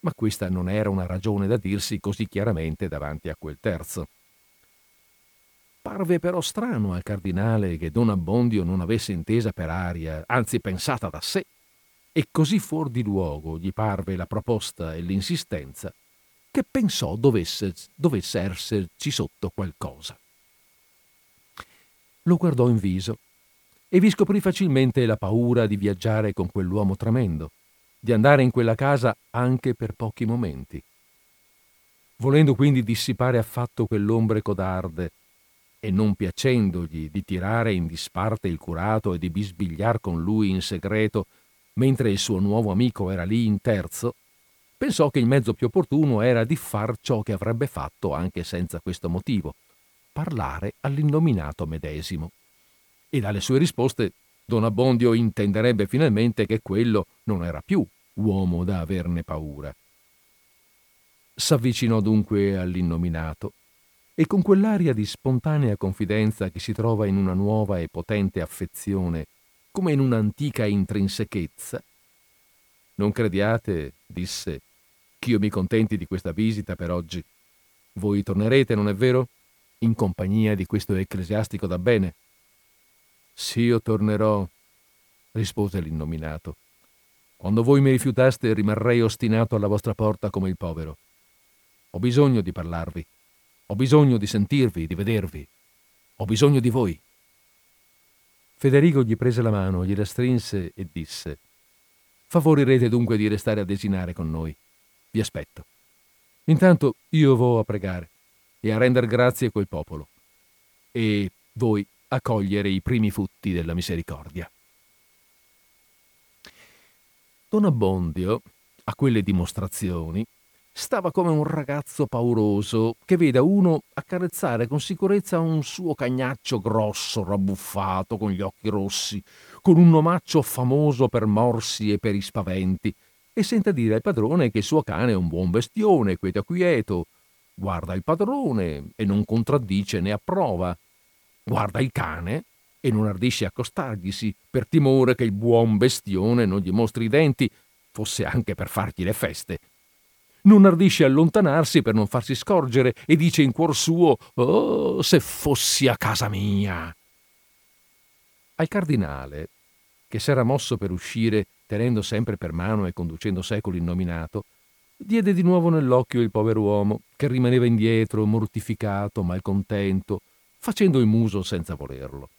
Ma questa non era una ragione da dirsi così chiaramente davanti a quel terzo. Parve però strano al cardinale che Don Abbondio non avesse intesa per aria, anzi pensata da sé, e così fuor di luogo gli parve la proposta e l'insistenza, che pensò dovesse, dovesse esserci sotto qualcosa. Lo guardò in viso e vi scoprì facilmente la paura di viaggiare con quell'uomo tremendo, di andare in quella casa anche per pochi momenti. Volendo quindi dissipare affatto quell'ombre codarde e non piacendogli di tirare in disparte il curato e di bisbigliar con lui in segreto, mentre il suo nuovo amico era lì in terzo, pensò che il mezzo più opportuno era di far ciò che avrebbe fatto anche senza questo motivo, parlare all'innominato medesimo. E dalle sue risposte Don Abbondio intenderebbe finalmente che quello non era più uomo da averne paura. S'avvicinò dunque all'innominato e con quell'aria di spontanea confidenza che si trova in una nuova e potente affezione, come in un'antica intrinsechezza. Non crediate, disse, ch'io mi contenti di questa visita per oggi. Voi tornerete, non è vero? In compagnia di questo ecclesiastico da bene. Sì, io tornerò, rispose l'innominato. Quando voi mi rifiutaste rimarrei ostinato alla vostra porta come il povero. Ho bisogno di parlarvi, ho bisogno di sentirvi, di vedervi, ho bisogno di voi. Federico gli prese la mano, gliela strinse e disse Favorirete dunque di restare a desinare con noi. Vi aspetto. Intanto io vo a pregare e a rendere grazie quel popolo. E voi a cogliere i primi frutti della misericordia. Don Abbondio, a quelle dimostrazioni, stava come un ragazzo pauroso che veda uno accarezzare con sicurezza un suo cagnaccio grosso, rabbuffato, con gli occhi rossi, con un omaccio famoso per morsi e per i spaventi, e senta dire al padrone che il suo cane è un buon bestione, quieto quieto. Guarda il padrone e non contraddice né approva. Guarda il cane e non ardisce accostarglisi per timore che il buon bestione non gli mostri i denti, fosse anche per fargli le feste. Non ardisce allontanarsi per non farsi scorgere e dice in cuor suo: Oh, se fossi a casa mia! Al cardinale, che s'era mosso per uscire tenendo sempre per mano e conducendo secoli il nominato, diede di nuovo nell'occhio il pover'uomo, che rimaneva indietro, mortificato, malcontento, facendo il muso senza volerlo.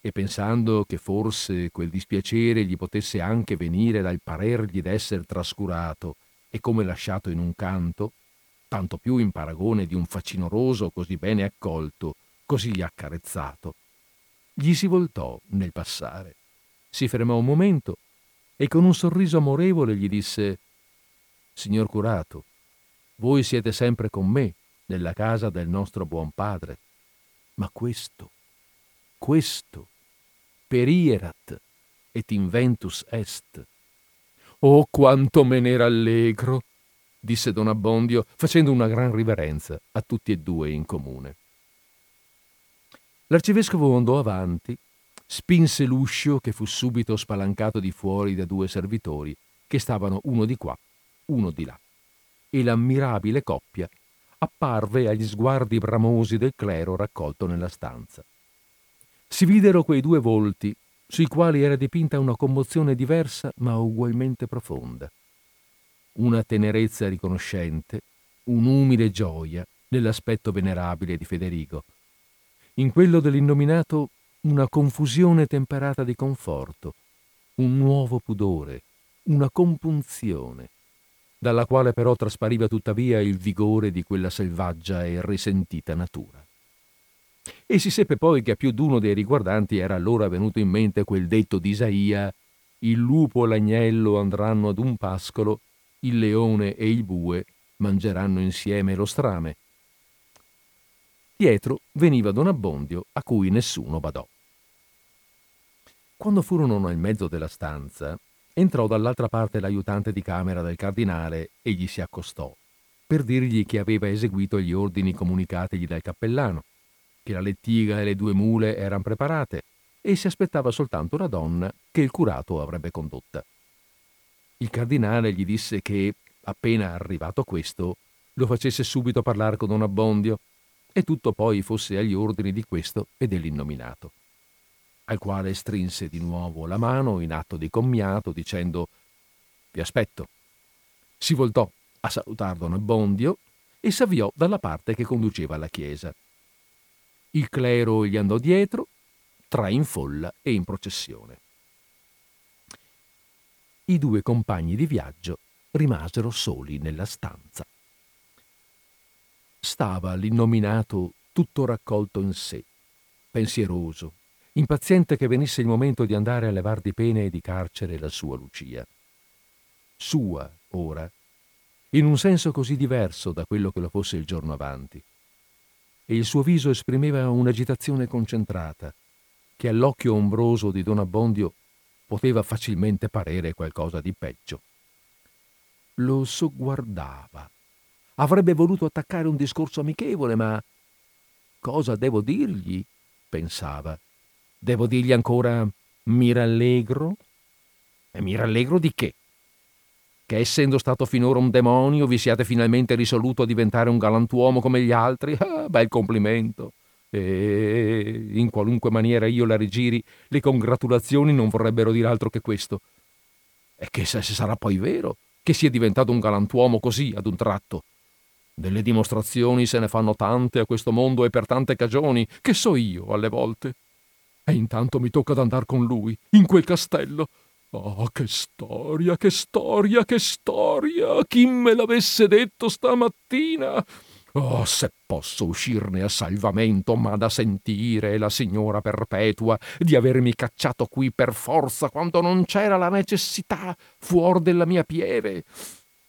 E pensando che forse quel dispiacere gli potesse anche venire dal parergli d'esser trascurato e come lasciato in un canto, tanto più in paragone di un facinoroso così bene accolto, così accarezzato, gli si voltò nel passare, si fermò un momento e con un sorriso amorevole gli disse Signor curato, voi siete sempre con me nella casa del nostro buon padre, ma questo, questo, perierat et inventus est. Oh, quanto me ne rallegro, disse don Abbondio, facendo una gran riverenza a tutti e due in comune. L'arcivescovo andò avanti spinse l'uscio che fu subito spalancato di fuori da due servitori che stavano uno di qua, uno di là, e l'ammirabile coppia apparve agli sguardi bramosi del clero raccolto nella stanza. Si videro quei due volti sui quali era dipinta una commozione diversa ma ugualmente profonda. Una tenerezza riconoscente, un'umile gioia nell'aspetto venerabile di Federico. In quello dell'innominato una confusione temperata di conforto, un nuovo pudore, una compunzione, dalla quale però traspariva tuttavia il vigore di quella selvaggia e risentita natura. E si seppe poi che a più d'uno dei riguardanti era allora venuto in mente quel detto di Isaia il lupo e l'agnello andranno ad un pascolo, il leone e il bue mangeranno insieme lo strame. Dietro veniva Don Abbondio, a cui nessuno badò. Quando furono nel mezzo della stanza, entrò dall'altra parte l'aiutante di camera del cardinale e gli si accostò, per dirgli che aveva eseguito gli ordini comunicatigli dal cappellano, che la lettiga e le due mule erano preparate e si aspettava soltanto una donna che il curato avrebbe condotta. Il cardinale gli disse che, appena arrivato questo, lo facesse subito parlare con Don Abbondio e tutto poi fosse agli ordini di questo e dell'innominato, al quale strinse di nuovo la mano in atto di commiato dicendo Vi aspetto. Si voltò a salutare Don Abbondio e s'avviò dalla parte che conduceva alla chiesa. Il clero gli andò dietro tra in folla e in processione. I due compagni di viaggio rimasero soli nella stanza. Stava l'innominato tutto raccolto in sé, pensieroso, impaziente che venisse il momento di andare a levar di pene e di carcere la sua Lucia. Sua, ora, in un senso così diverso da quello che lo fosse il giorno avanti. E il suo viso esprimeva un'agitazione concentrata, che all'occhio ombroso di Don Abbondio poteva facilmente parere qualcosa di peggio. Lo sogguardava. Avrebbe voluto attaccare un discorso amichevole, ma cosa devo dirgli? pensava. Devo dirgli ancora mi rallegro? E mi rallegro di che? Che essendo stato finora un demonio vi siate finalmente risoluto a diventare un galantuomo come gli altri? Ah, bel complimento e in qualunque maniera io la rigiri, le congratulazioni non vorrebbero dire altro che questo. E che se sarà poi vero che sia diventato un galantuomo così ad un tratto. Delle dimostrazioni se ne fanno tante a questo mondo e per tante cagioni, che so io alle volte. E intanto mi tocca d'andar con lui, in quel castello. Oh, che storia, che storia, che storia! Chi me l'avesse detto stamattina? Oh, se posso uscirne a salvamento, ma da sentire la signora Perpetua di avermi cacciato qui per forza quando non c'era la necessità fuor della mia pieve,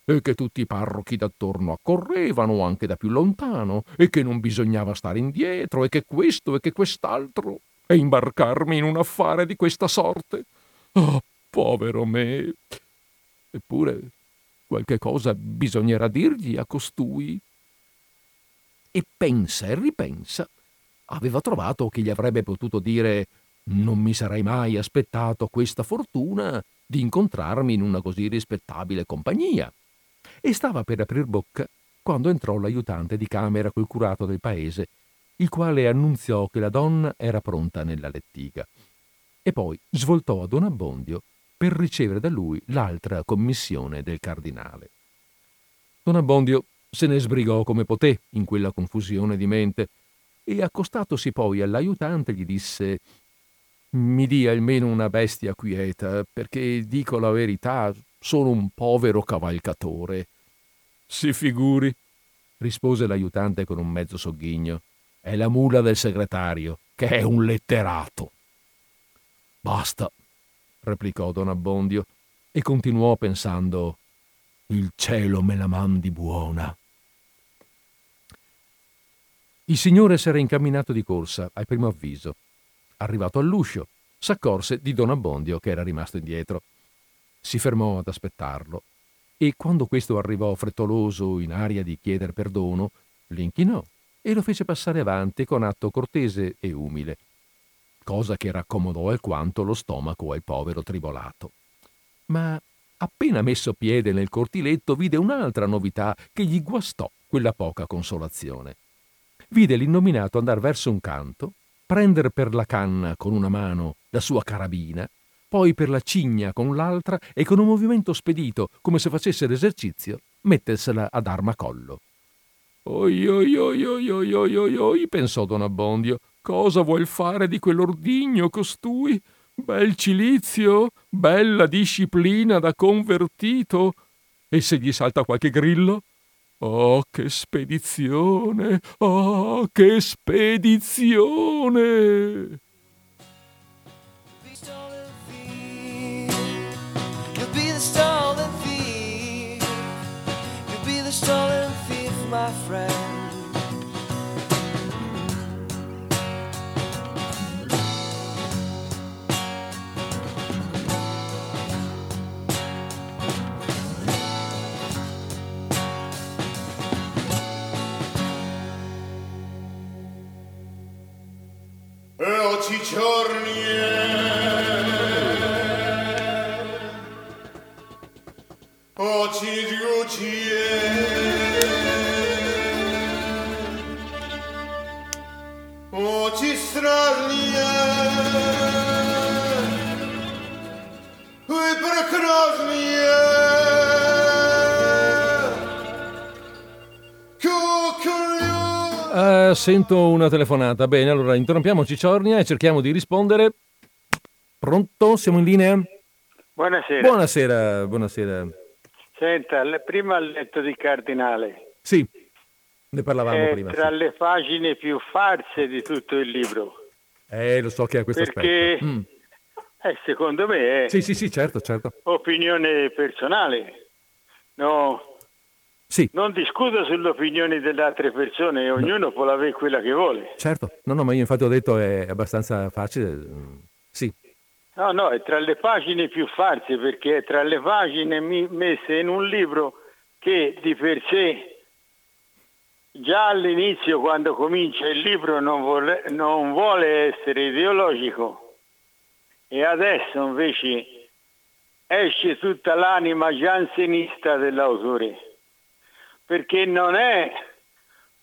e che tutti i parrochi d'attorno accorrevano anche da più lontano, e che non bisognava stare indietro, e che questo e che quest'altro, e imbarcarmi in un affare di questa sorte. Oh, povero me! Eppure qualche cosa bisognerà dirgli a costui e pensa e ripensa, aveva trovato che gli avrebbe potuto dire non mi sarei mai aspettato questa fortuna di incontrarmi in una così rispettabile compagnia. E stava per aprir bocca quando entrò l'aiutante di camera col curato del paese, il quale annunziò che la donna era pronta nella lettiga. E poi svoltò a Don Abbondio per ricevere da lui l'altra commissione del cardinale. Don Abbondio se ne sbrigò come poté in quella confusione di mente e accostatosi poi all'aiutante gli disse mi dia almeno una bestia quieta, perché dico la verità, sono un povero cavalcatore. Si figuri, rispose l'aiutante con un mezzo sogghigno. È la mula del segretario, che è un letterato. Basta, replicò don Abbondio, e continuò pensando il cielo me la mandi buona. Il signore s'era incamminato di corsa al primo avviso. Arrivato all'uscio, s'accorse di Don Abbondio che era rimasto indietro. Si fermò ad aspettarlo e quando questo arrivò frettoloso in aria di chieder perdono, l'inchinò e lo fece passare avanti con atto cortese e umile, cosa che raccomodò alquanto lo stomaco al povero tribolato. Ma appena messo piede nel cortiletto vide un'altra novità che gli guastò quella poca consolazione vide l'innominato andar verso un canto, prendere per la canna con una mano la sua carabina, poi per la cigna con l'altra e con un movimento spedito, come se facesse l'esercizio, mettersela ad armacollo. Oi oi oi oi oi oi oi oi, pensò don Abbondio, cosa vuol fare di quell'ordigno costui? bel cilizio, bella disciplina da convertito. E se gli salta qualche grillo? Oh, che spedizione! Oh, che spedizione! stolen thief, my friend. giorni oggi giuci oggi strani e прекрасные Uh, sento una telefonata. Bene, allora interrompiamo Cicciornia e cerchiamo di rispondere. Pronto? Siamo in linea? Buonasera. Buonasera, buonasera. Senta, prima ha letto di Cardinale. Sì, ne parlavamo È prima. tra sì. le pagine più farse di tutto il libro. Eh, lo so che ha questo Perché, aspetto. Mm. eh, secondo me, è Sì, sì, sì, certo, certo. opinione personale. No, Sì, non discuto sulle opinioni delle altre persone, ognuno può avere quella che vuole. certo. No, no, ma io infatti ho detto è abbastanza facile. Mm, Sì, No, no, è tra le pagine più farse perché è tra le pagine messe in un libro che di per sé già all'inizio quando comincia il libro non, vorre- non vuole essere ideologico. E adesso invece esce tutta l'anima giansenista dell'autore. Perché non è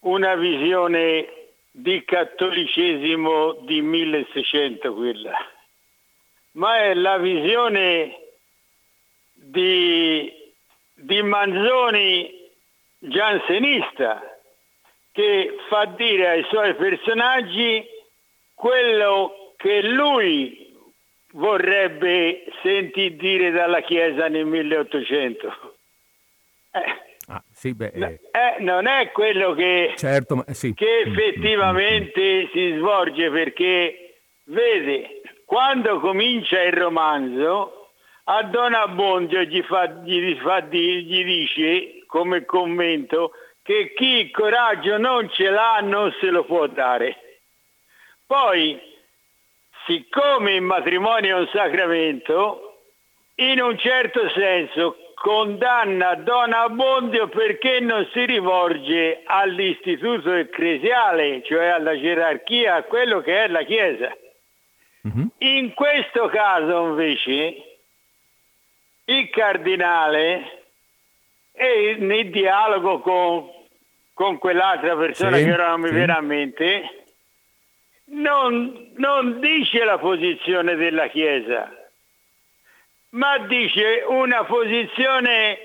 una visione di cattolicesimo di 1600 quella ma è la visione di, di Manzoni giansenista che fa dire ai suoi personaggi quello che lui vorrebbe sentir dire dalla Chiesa nel 1800. Eh, ah, sì, beh, eh, eh, non è quello che, certo, ma eh, sì. che Mm, mm, effettivamente si svolge perché vede quando comincia il romanzo a Don Abbondio gli, fa, gli, fa di- gli dice come commento che chi coraggio non ce l'ha non se lo può dare poi siccome il matrimonio è un sacramento in un certo senso condanna Don Abbondio perché non si rivolge all'istituto ecclesiale, cioè alla gerarchia, a quello che è la Chiesa. Mhm. In questo caso invece il cardinale è nel dialogo con, con quell'altra persona Sì, che ora non mi sì. viene a mente, non, non dice la posizione della Chiesa, ma dice una posizione,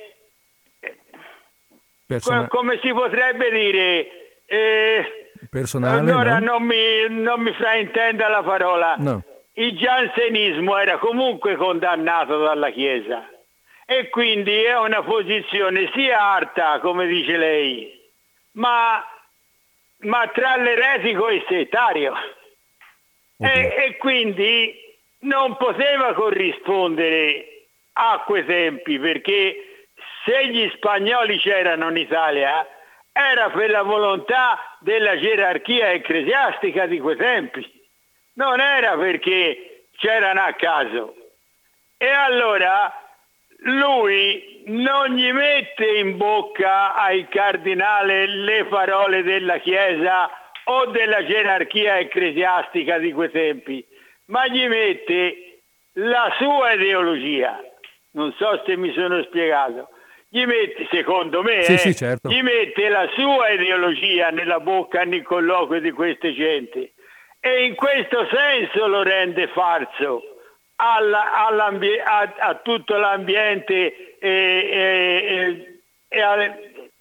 Persona- co- come si potrebbe dire, eh, personale, allora no? non, mi, non mi fraintenda la parola. No. Il giansenismo era comunque condannato dalla Chiesa e quindi è una posizione sia arta, come dice lei, ma, ma tra l'eretico e il settario. Ok. E, e quindi non poteva corrispondere a quei tempi perché se gli spagnoli c'erano in Italia era per la volontà della gerarchia ecclesiastica di quei tempi, non era perché c'erano a caso. E allora lui non gli mette in bocca al cardinale le parole della Chiesa o della gerarchia ecclesiastica di quei tempi, ma gli mette la sua ideologia. Non so se mi sono spiegato. Gli mette, secondo me, Sì, eh, sì, certo. gli mette la sua ideologia nella bocca nel colloquio di queste gente e in questo senso lo rende falso alla- a, a tutto l'ambiente e, e- e- al,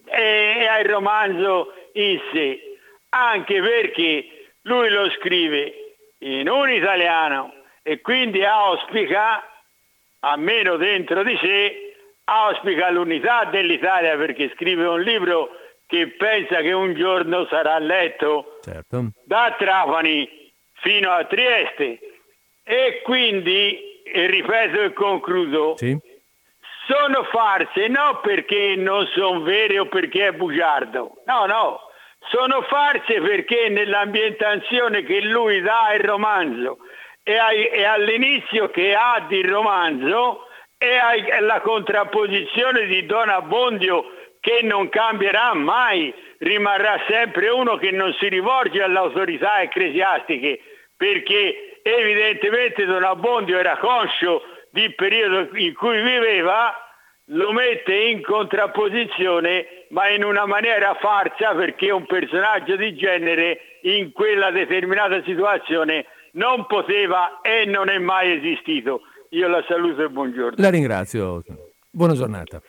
e al romanzo in sé, anche perché lui lo scrive in un italiano e quindi auspica, almeno dentro di sé, auspica l'unità dell'Italia perché scrive un libro che pensa che un giorno sarà letto Certo. da Trapani fino a Trieste e quindi, e ripeto e concludo, Sì? sono farse non perché non sono vere o perché è bugiardo, no, no, sono farse perché nell'ambientazione che lui dà al romanzo e, ai- e all'inizio che ha di romanzo e ai- e la contrapposizione di Don Abbondio che non cambierà mai, rimarrà sempre uno che non si rivolge alle autorità ecclesiastiche perché evidentemente Don Abbondio era conscio del periodo in cui viveva, lo mette in contrapposizione ma in una maniera farsa perché un personaggio di genere in quella determinata situazione non poteva e non è mai esistito. Io la saluto e buongiorno. La ringrazio. Buona giornata.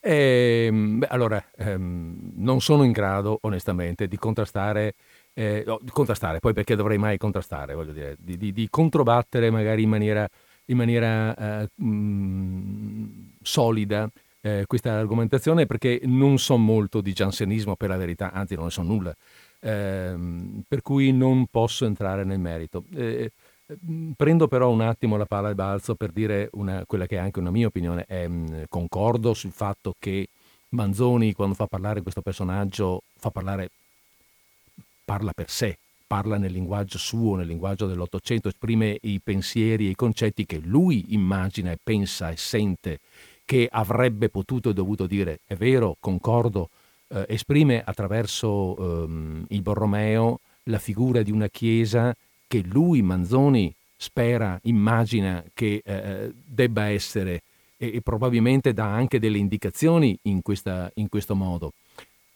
Ehm, beh, allora, ehm, non sono in grado, onestamente, di contrastare, eh, contrastare, poi perché dovrei mai contrastare, voglio dire, di, di- di controbattere magari in maniera, in maniera eh, mm, solida eh, questa argomentazione, perché non so molto di giansenismo, per la verità, anzi non ne so nulla, Ehm, per cui non posso entrare nel merito. Eh, Mm, Prendo però un attimo la palla al balzo per dire una- quella che è anche una mia opinione. Ehm, concordo sul fatto che Manzoni, quando fa parlare questo personaggio, fa parlare, parla per sé, parla nel linguaggio suo, nel linguaggio dell'Ottocento, esprime i pensieri e i concetti che lui immagina e pensa e sente che avrebbe potuto e dovuto dire. È vero, concordo, eh, esprime attraverso ehm, il Borromeo la figura di una chiesa che lui, Manzoni, spera, immagina che eh, debba essere e, e probabilmente dà anche delle indicazioni in, questa- in questo modo.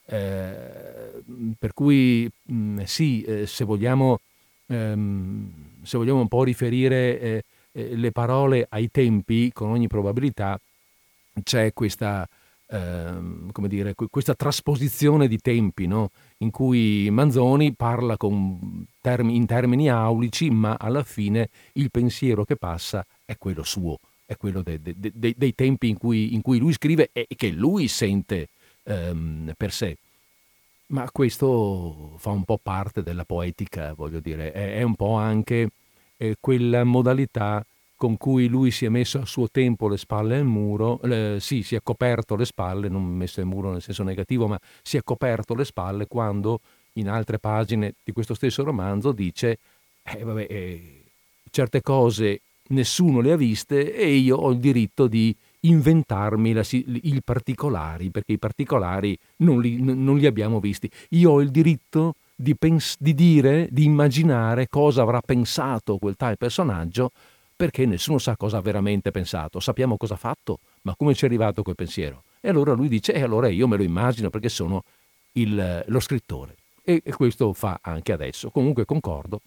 Eh, per cui mh, sì, eh, se vogliamo, ehm, se vogliamo un po' riferire eh, eh, le parole ai tempi, con ogni probabilità c'è questa, ehm, dire, que- questa trasposizione di tempi, no? in cui Manzoni parla con termi- in termini aulici, ma alla fine il pensiero che passa è quello suo, è quello de- de- de- dei tempi in cui, in cui lui scrive e che lui sente ehm, per sé. Ma questo fa un po' parte della poetica, voglio dire, è, è un po' anche eh, quella modalità con cui lui si è messo a suo tempo le spalle al muro, eh, sì, si è coperto le spalle, non messo al muro nel senso negativo, ma si è coperto le spalle quando in altre pagine di questo stesso romanzo dice, eh, vabbè, eh, certe cose nessuno le ha viste e io ho il diritto di inventarmi la i particolari, perché i particolari non li, non li abbiamo visti. Io ho il diritto di, pens- di dire, di immaginare cosa avrà pensato quel tal personaggio, perché nessuno sa cosa ha veramente pensato. Sappiamo cosa ha fatto, ma come ci è arrivato quel pensiero? E allora lui dice, e allora io me lo immagino perché sono il- lo scrittore. E, e questo fa anche adesso. Comunque concordo,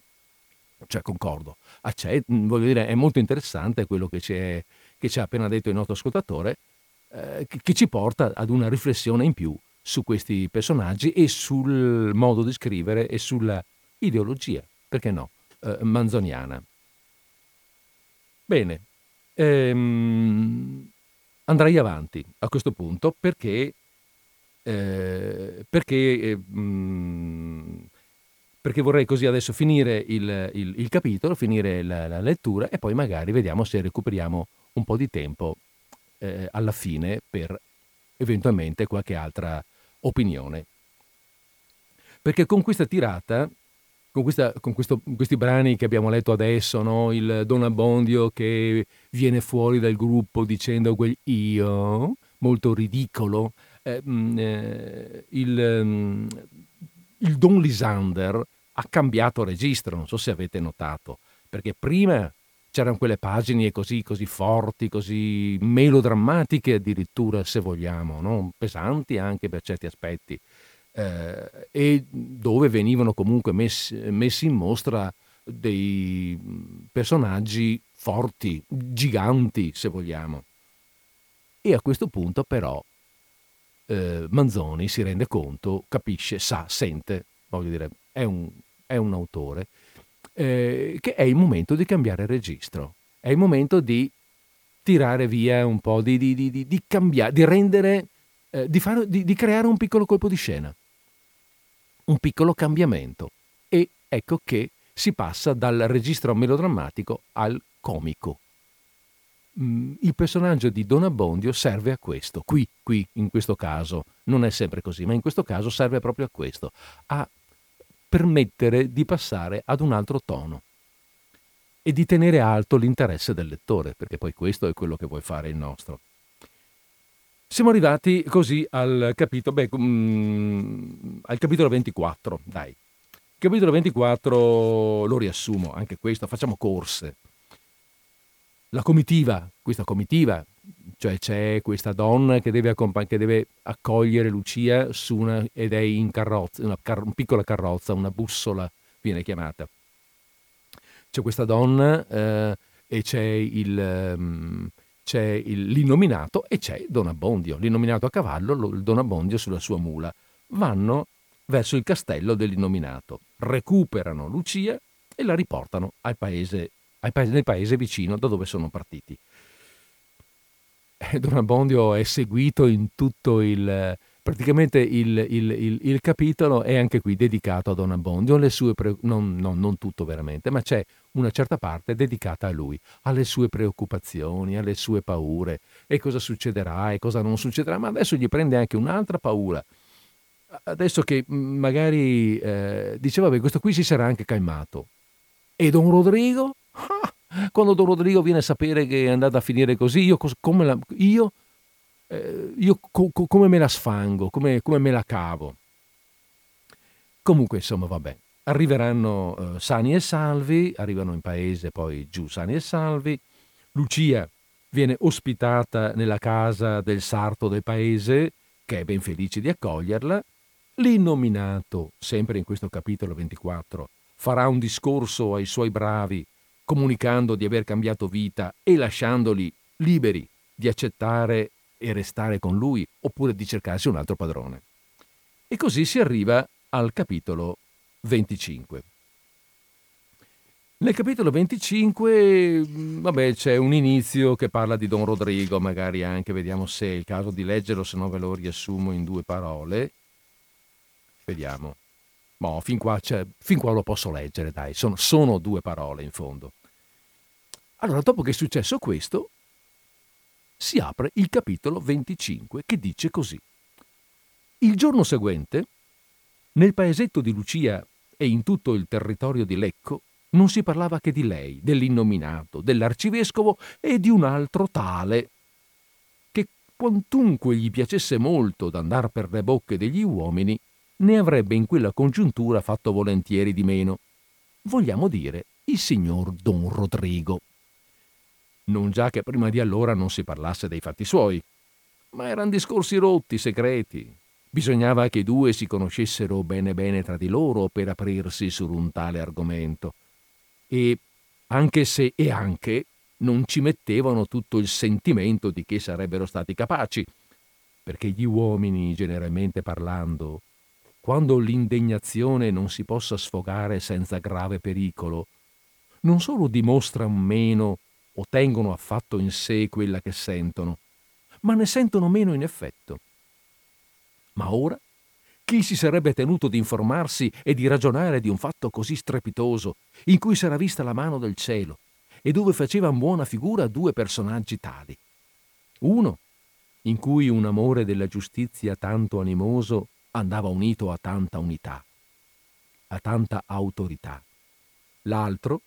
cioè concordo, accet- voglio dire, è molto interessante quello che ci, è- che ci ha appena detto il nostro ascoltatore, eh, che, ci porta ad una riflessione in più su questi personaggi e sul modo di scrivere e sulla ideologia, perché no, eh, manzoniana. Bene, ehm, andrei avanti a questo punto perché, eh, perché, eh, mh, perché vorrei così adesso finire il, il- il capitolo, finire la, la lettura e poi magari vediamo se recuperiamo un po' di tempo eh, alla fine per eventualmente qualche altra opinione. Perché con questa tirata, con, questa- con questo- questi brani che abbiamo letto adesso, no? il Don Abbondio che viene fuori dal gruppo dicendo quel io, molto ridicolo, eh, mh, eh, il, mm, il Don Lisander ha cambiato registro, non so se avete notato, perché prima c'erano quelle pagine così, così forti, così melodrammatiche addirittura, se vogliamo, no? pesanti anche per certi aspetti, eh, e dove venivano comunque messi, messi in mostra dei personaggi forti, giganti, se vogliamo. E a questo punto però eh, Manzoni si rende conto, capisce, sa, sente, voglio dire, è un, è un autore, eh, che è il momento di cambiare registro, è il momento di tirare via un po', di, di, di, di cambiare, di rendere, eh, di, fare, di creare un piccolo colpo di scena, un piccolo cambiamento. E ecco che si passa dal registro melodrammatico al comico. Mm, il personaggio di Don Abbondio serve a questo, qui, qui, in questo caso, non è sempre così, ma in questo caso serve proprio a questo, a permettere di passare ad un altro tono e di tenere alto l'interesse del lettore, perché poi questo è quello che vuoi fare il nostro. Siamo arrivati così al capitolo, beh, mm, al capitolo 24, dai. Capitolo 24 lo riassumo, anche questo, facciamo corse. La comitiva, questa comitiva, cioè c'è questa donna che deve, accompa- che deve accogliere Lucia una, ed è in carrozza, una, car- piccola carrozza, una bussola viene chiamata c'è questa donna eh, e c'è, il, um, c'è il, l'innominato e c'è Don Abbondio, l'innominato a cavallo, il Don Abbondio sulla sua mula. Vanno verso il castello dell'innominato, recuperano Lucia e la riportano al paese, al paese, nel paese vicino da dove sono partiti. Don Abbondio è seguito in tutto il, praticamente il, il, il, il, capitolo è anche qui dedicato a Don Abbondio, le sue pre... non, non, non, tutto veramente, ma c'è una certa parte dedicata a lui, alle sue preoccupazioni, alle sue paure e cosa succederà e cosa non succederà, ma adesso gli prende anche un'altra paura. Adesso che mm, magari eh, diceva, vabbè, questo qui si sarà anche calmato. E Don Rodrigo? Ah, quando Don Rodrigo viene a sapere che è andata a finire così, io, come la, io eh, io co- co- come me la sfango, come, come, me la cavo. Comunque, insomma, vabbè, arriveranno eh, sani e salvi, arrivano in paese poi giù sani e salvi. Lucia viene ospitata nella casa del sarto del paese, che è ben felice di accoglierla. L'innominato, sempre in questo capitolo 24, farà un discorso ai suoi bravi, comunicando di aver cambiato vita e lasciandoli liberi di accettare e restare con lui oppure di cercarsi un altro padrone. E così si arriva al capitolo 25. Nel capitolo 25, mm, vabbè, c'è un inizio che parla di Don Rodrigo, magari anche vediamo se è il caso di leggerlo, se no ve lo riassumo in due parole. Vediamo. No, fin qua, fin qua lo posso leggere, dai, sono, sono due parole in fondo. Allora, dopo che è successo questo, si apre il capitolo 25 che dice così. Il giorno seguente, nel paesetto di Lucia e in tutto il territorio di Lecco, non si parlava che di lei, dell'innominato, dell'arcivescovo e di un altro tale, che quantunque gli piacesse molto d'andar per le bocche degli uomini, ne avrebbe in quella congiuntura fatto volentieri di meno. Vogliamo dire il signor Don Rodrigo non già che prima di allora non si parlasse dei fatti suoi, ma erano discorsi rotti, segreti. Bisognava che i due si conoscessero bene bene tra di loro per aprirsi su un tale argomento. E anche se e anche non ci mettevano tutto il sentimento di che sarebbero stati capaci, perché gli uomini, generalmente parlando, quando l'indegnazione non si possa sfogare senza grave pericolo, non solo dimostrano meno o tengono affatto in sé quella che sentono, ma ne sentono meno in effetto. Ma ora chi si sarebbe tenuto di informarsi e di ragionare di un fatto così strepitoso, in cui s'era vista la mano del cielo, e dove facevano buona figura due personaggi tali? Uno, in cui un amore della giustizia tanto animoso andava unito a tanta unità, a tanta autorità. L'altro,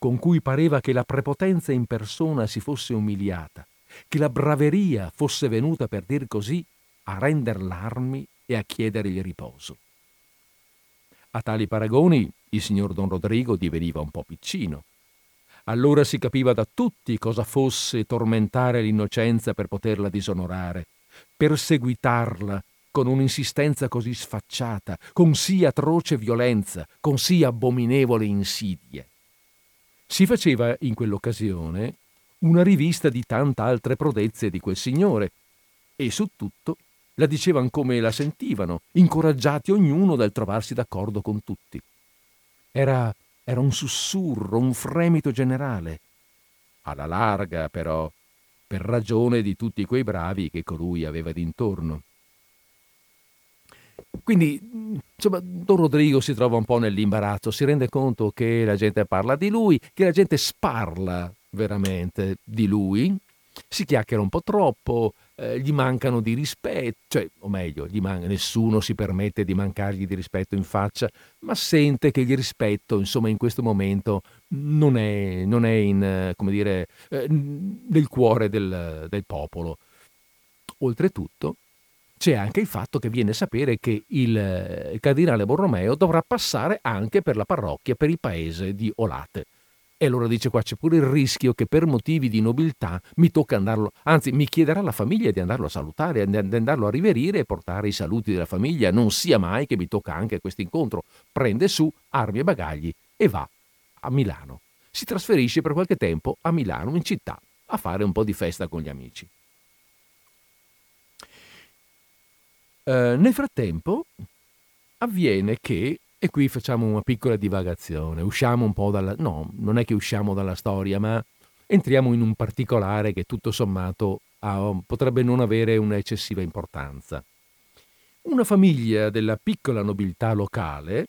con cui pareva che la prepotenza in persona si fosse umiliata, che la braveria fosse venuta, per dir così, a render l'armi e a chiedere il riposo. A tali paragoni il signor Don Rodrigo diveniva un po' piccino. Allora si capiva da tutti cosa fosse tormentare l'innocenza per poterla disonorare, perseguitarla con un'insistenza così sfacciata, con sì atroce violenza, con sì abominevole insidie. Si faceva in quell'occasione una rivista di tante altre prodezze di quel signore e su tutto la dicevano come la sentivano, incoraggiati ognuno dal trovarsi d'accordo con tutti. Era era un sussurro, un fremito generale. Alla larga, però, per ragione di tutti quei bravi che colui aveva d'intorno. Quindi, insomma, Don Rodrigo si trova un po' nell'imbarazzo, si rende conto che la gente parla di lui, che la gente sparla veramente di lui, si chiacchiera un po' troppo, eh, gli mancano di rispetto, cioè, o meglio, man- nessuno si permette di mancargli di rispetto in faccia, ma sente che il rispetto, insomma, in questo momento non è, non è in, come dire, eh, nel cuore del, del popolo. Oltretutto, c'è anche il fatto che viene a sapere che il, il cardinale Borromeo dovrà passare anche per la parrocchia, per il paese di Olate. E allora dice qua c'è pure il rischio che per motivi di nobiltà mi tocca andarlo, anzi mi chiederà la famiglia di andarlo a salutare, di andarlo a riverire e portare i saluti della famiglia. Non sia mai che mi tocca anche questo incontro. Prende su armi e bagagli e va a Milano. Si trasferisce per qualche tempo a Milano, in città, a fare un po' di festa con gli amici. Eh, nel frattempo avviene che, e qui facciamo una piccola divagazione, usciamo un po' dalla... no, non è che usciamo dalla storia, ma entriamo in un particolare che tutto sommato ha, potrebbe non avere un'eccessiva importanza. Una famiglia della piccola nobiltà locale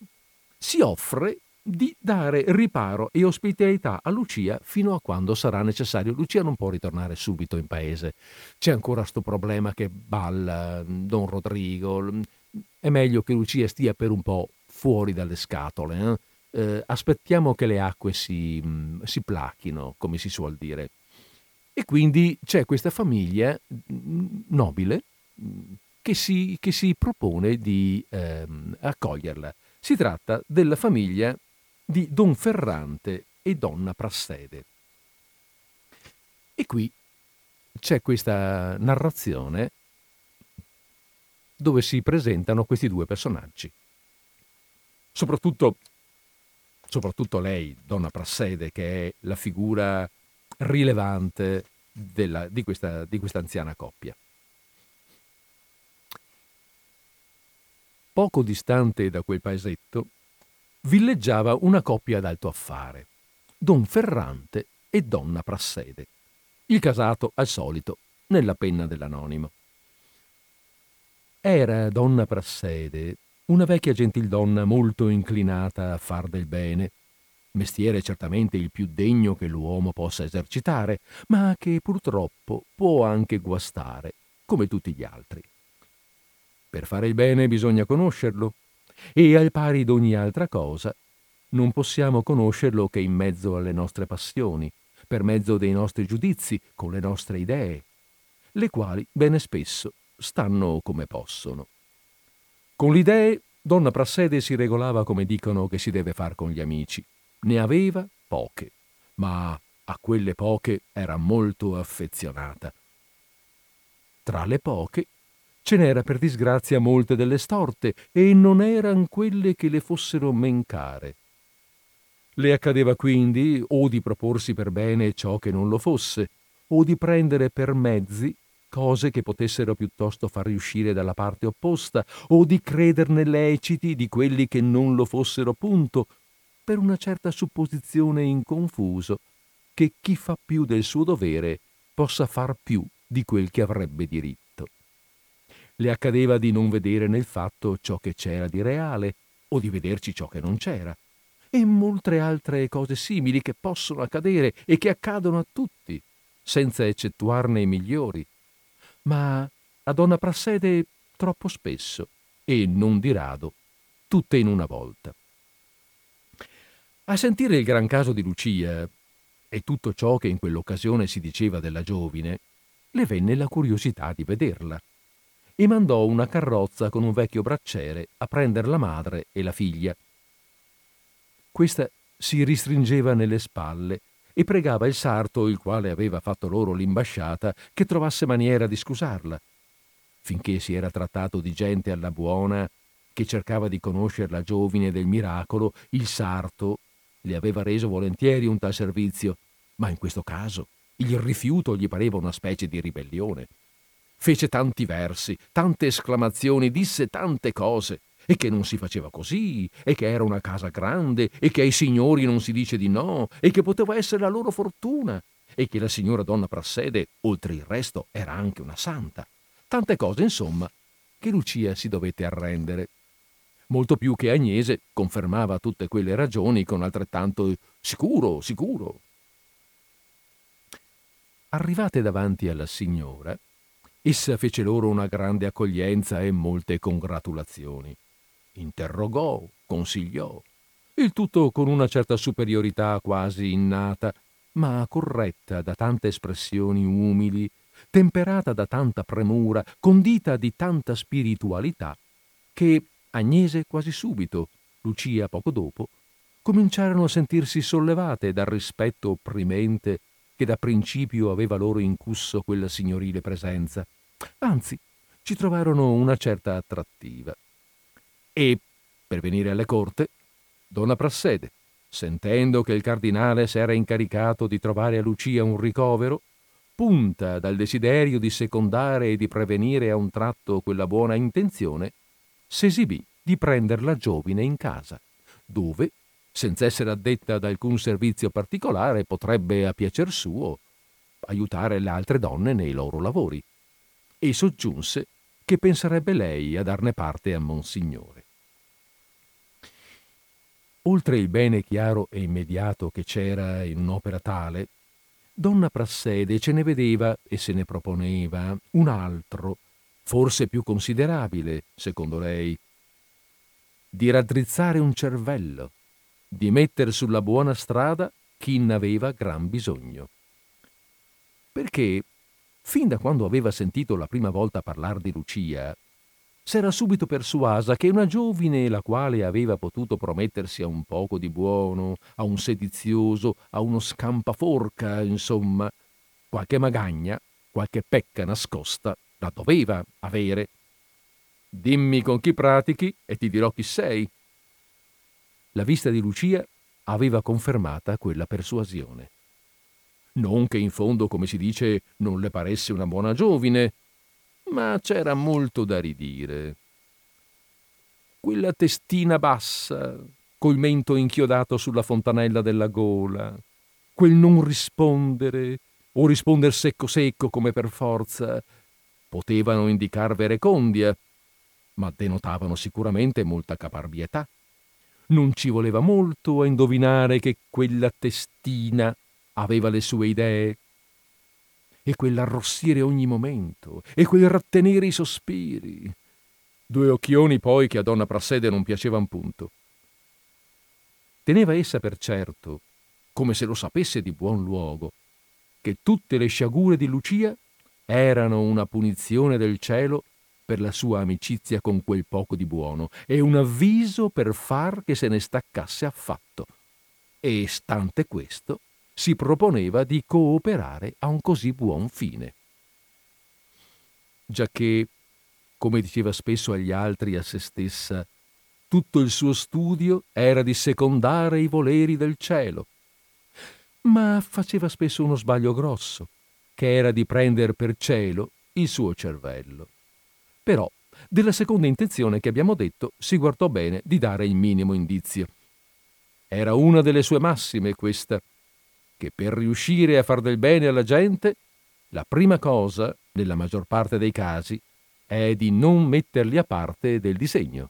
si offre di dare riparo e ospitalità a Lucia fino a quando sarà necessario. Lucia non può ritornare subito in paese. C'è ancora questo problema che balla Don Rodrigo. È meglio che Lucia stia per un po' fuori dalle scatole. Eh? Eh, aspettiamo che le acque si, si plachino, come si suol dire. E quindi c'è questa famiglia nobile che si, che si propone di ehm, accoglierla. Si tratta della famiglia di Don Ferrante e Donna Prassede. E qui c'è questa narrazione dove si presentano questi due personaggi. Soprattutto, soprattutto lei, Donna Prassede, che è la figura rilevante della, di, questa, di questa anziana coppia. Poco distante da quel paesetto villeggiava una coppia d'alto affare, Don Ferrante e Donna Prassede. Il casato, al solito, nella penna dell'anonimo. Era Donna Prassede una vecchia gentildonna molto inclinata a far del bene, mestiere certamente il più degno che l'uomo possa esercitare, ma che purtroppo può anche guastare, come tutti gli altri. Per fare il bene bisogna conoscerlo, e al pari d'ogni altra cosa, non possiamo conoscerlo che in mezzo alle nostre passioni, per mezzo dei nostri giudizi, con le nostre idee, le quali bene spesso stanno come possono. Con le idee, donna Prassede si regolava come dicono che si deve far con gli amici. Ne aveva poche, ma a quelle poche era molto affezionata. Tra le poche Ce n'era per disgrazia molte delle storte e non eran quelle che le fossero men care. Le accadeva quindi o di proporsi per bene ciò che non lo fosse, o di prendere per mezzi cose che potessero piuttosto far riuscire dalla parte opposta, o di crederne leciti di quelli che non lo fossero punto, per una certa supposizione in confuso che chi fa più del suo dovere possa far più di quel che avrebbe diritto le accadeva di non vedere nel fatto ciò che c'era di reale o di vederci ciò che non c'era, e molte altre cose simili che possono accadere e che accadono a tutti, senza eccettuarne i migliori. Ma a donna Prassede troppo spesso, e non di rado, tutte in una volta. A sentire il gran caso di Lucia e tutto ciò che in quell'occasione si diceva della giovine, le venne la curiosità di vederla e mandò una carrozza con un vecchio bracciere a prendere la madre e la figlia. Questa si ristringeva nelle spalle e pregava il sarto, il quale aveva fatto loro l'imbasciata, che trovasse maniera di scusarla. Finché si era trattato di gente alla buona, che cercava di conoscere la giovine del miracolo, il sarto le aveva reso volentieri un tal servizio, ma in questo caso il rifiuto gli pareva una specie di ribellione. Fece tanti versi, tante esclamazioni, disse tante cose, e che non si faceva così, e che era una casa grande, e che ai signori non si dice di no, e che poteva essere la loro fortuna, e che la signora donna Prassede, oltre il resto, era anche una santa. Tante cose, insomma, che Lucia si dovette arrendere. Molto più che Agnese confermava tutte quelle ragioni con altrettanto sicuro, sicuro. Arrivate davanti alla signora, essa fece loro una grande accoglienza e molte congratulazioni. Interrogò, consigliò, il tutto con una certa superiorità quasi innata, ma corretta da tante espressioni umili, temperata da tanta premura, condita di tanta spiritualità, che Agnese quasi subito, Lucia poco dopo, cominciarono a sentirsi sollevate dal rispetto opprimente che da principio aveva loro incusso quella signorile presenza. Anzi, ci trovarono una certa attrattiva. E, per venire alle corte, donna Prassede, sentendo che il cardinale s'era incaricato di trovare a Lucia un ricovero, punta dal desiderio di secondare e di prevenire a un tratto quella buona intenzione, s'esibì di prender la giovine in casa, dove, senza essere addetta ad alcun servizio particolare, potrebbe, a piacer suo, aiutare le altre donne nei loro lavori, e soggiunse che penserebbe lei a darne parte a Monsignore. Oltre il bene chiaro e immediato che c'era in un'opera tale, donna Prassede ce ne vedeva e se ne proponeva un altro, forse più considerabile, secondo lei, di raddrizzare un cervello, di mettere sulla buona strada chi ne aveva gran bisogno. Perché, fin da quando aveva sentito la prima volta parlare di Lucia, s'era subito persuasa che una giovine la quale aveva potuto promettersi a un poco di buono, a un sedizioso, a uno scampaforca, insomma, qualche magagna, qualche pecca nascosta, la doveva avere. Dimmi con chi pratichi e ti dirò chi sei. La vista di Lucia aveva confermata quella persuasione. Non che in fondo, come si dice, non le paresse una buona giovine, ma c'era molto da ridire. Quella testina bassa, col mento inchiodato sulla fontanella della gola, quel non rispondere, o risponder secco secco come per forza, potevano indicar verecondia, ma denotavano sicuramente molta caparbietà. Non ci voleva molto a indovinare che quella testina aveva le sue idee e quell'arrossire ogni momento, e quel rattenere i sospiri. Due occhioni poi che a donna Prassede non piacevan punto. Teneva essa per certo, come se lo sapesse di buon luogo, che tutte le sciagure di Lucia erano una punizione del cielo per la sua amicizia con quel poco di buono e un avviso per far che se ne staccasse affatto. E stante questo, si proponeva di cooperare a un così buon fine. Giacché, come diceva spesso agli altri a se stessa, tutto il suo studio era di secondare i voleri del cielo. Ma faceva spesso uno sbaglio grosso, che era di prendere per cielo il suo cervello. Però, della seconda intenzione che abbiamo detto, si guardò bene di dare il minimo indizio. Era una delle sue massime questa, che per riuscire a far del bene alla gente, la prima cosa, nella maggior parte dei casi, è di non metterli a parte del disegno.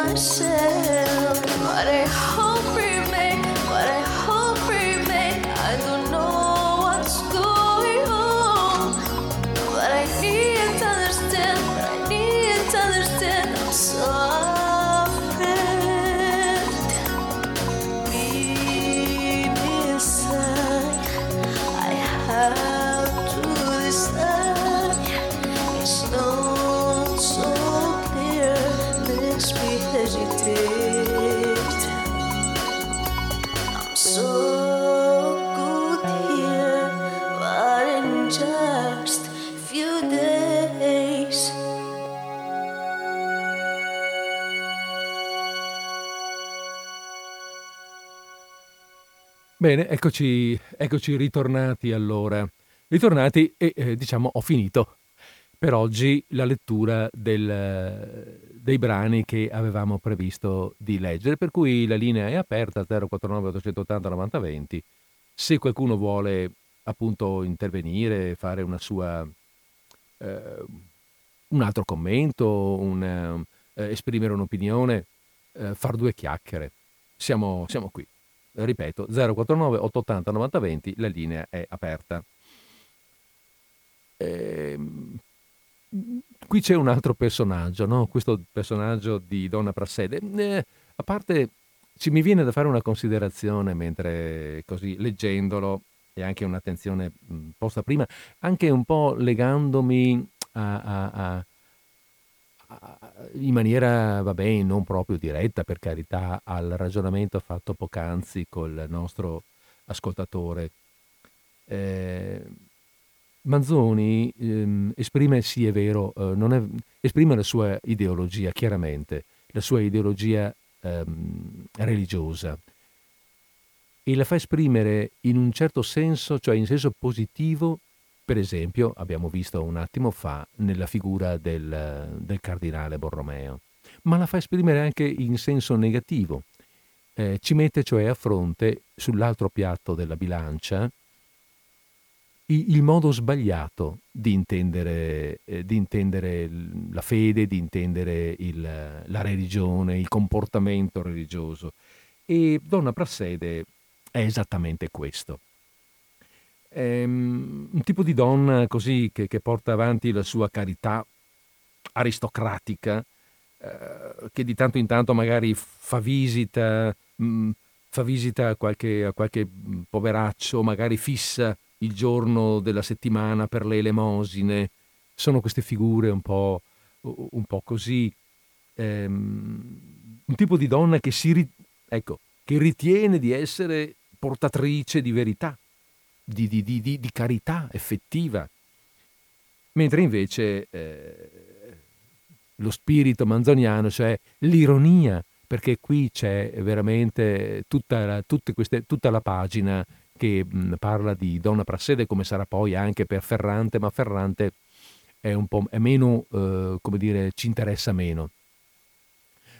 myself, Bene, eccoci, eccoci ritornati allora. Ritornati e eh, diciamo ho finito per oggi la lettura del, dei brani che avevamo previsto di leggere, per cui la linea è aperta 049 880 9020. Se qualcuno vuole appunto intervenire, fare una sua eh, un altro commento, un, eh, esprimere un'opinione, eh, far due chiacchiere. Siamo, siamo qui. Ripeto, 049 880 9020, la linea è aperta. Ehm, qui c'è un altro personaggio, no? questo personaggio di Donna Prassede. Eh, a parte, ci mi viene da fare una considerazione mentre così leggendolo e anche un'attenzione posta prima, anche un po' legandomi a, a, a, in maniera, vabbè, non proprio diretta, per carità, al ragionamento fatto poc'anzi col nostro ascoltatore. Eh, Manzoni ehm, esprime, sì è vero, eh, è, esprime la sua ideologia, chiaramente, la sua ideologia ehm, religiosa e la fa esprimere in un certo senso, cioè in senso positivo, per esempio, abbiamo visto un attimo fa nella figura del, del cardinale Borromeo, ma la fa esprimere anche in senso negativo. Eh, ci mette cioè a fronte, sull'altro piatto della bilancia, il, modo sbagliato di intendere, eh, di intendere, la fede, di intendere il, la religione, il comportamento religioso. E Donna Prassede è esattamente questo ehm, un tipo di donna così che, che, porta avanti la sua carità aristocratica, eh, che di tanto in tanto magari fa visita, mh, mm, fa visita a qualche, a qualche mm, poveraccio, magari fissa il giorno della settimana per le elemosine. Sono queste figure un po', un po così. Ehm, un tipo di donna che si ecco, che ritiene di essere portatrice di verità, di, di, di, di carità effettiva, mentre invece eh, lo spirito manzoniano, cioè l'ironia, perché qui c'è veramente tutta la, queste, tutta la pagina che mh, parla di Donna Prassede, come sarà poi anche per Ferrante, ma Ferrante è un po' è meno, eh, come dire, ci interessa meno.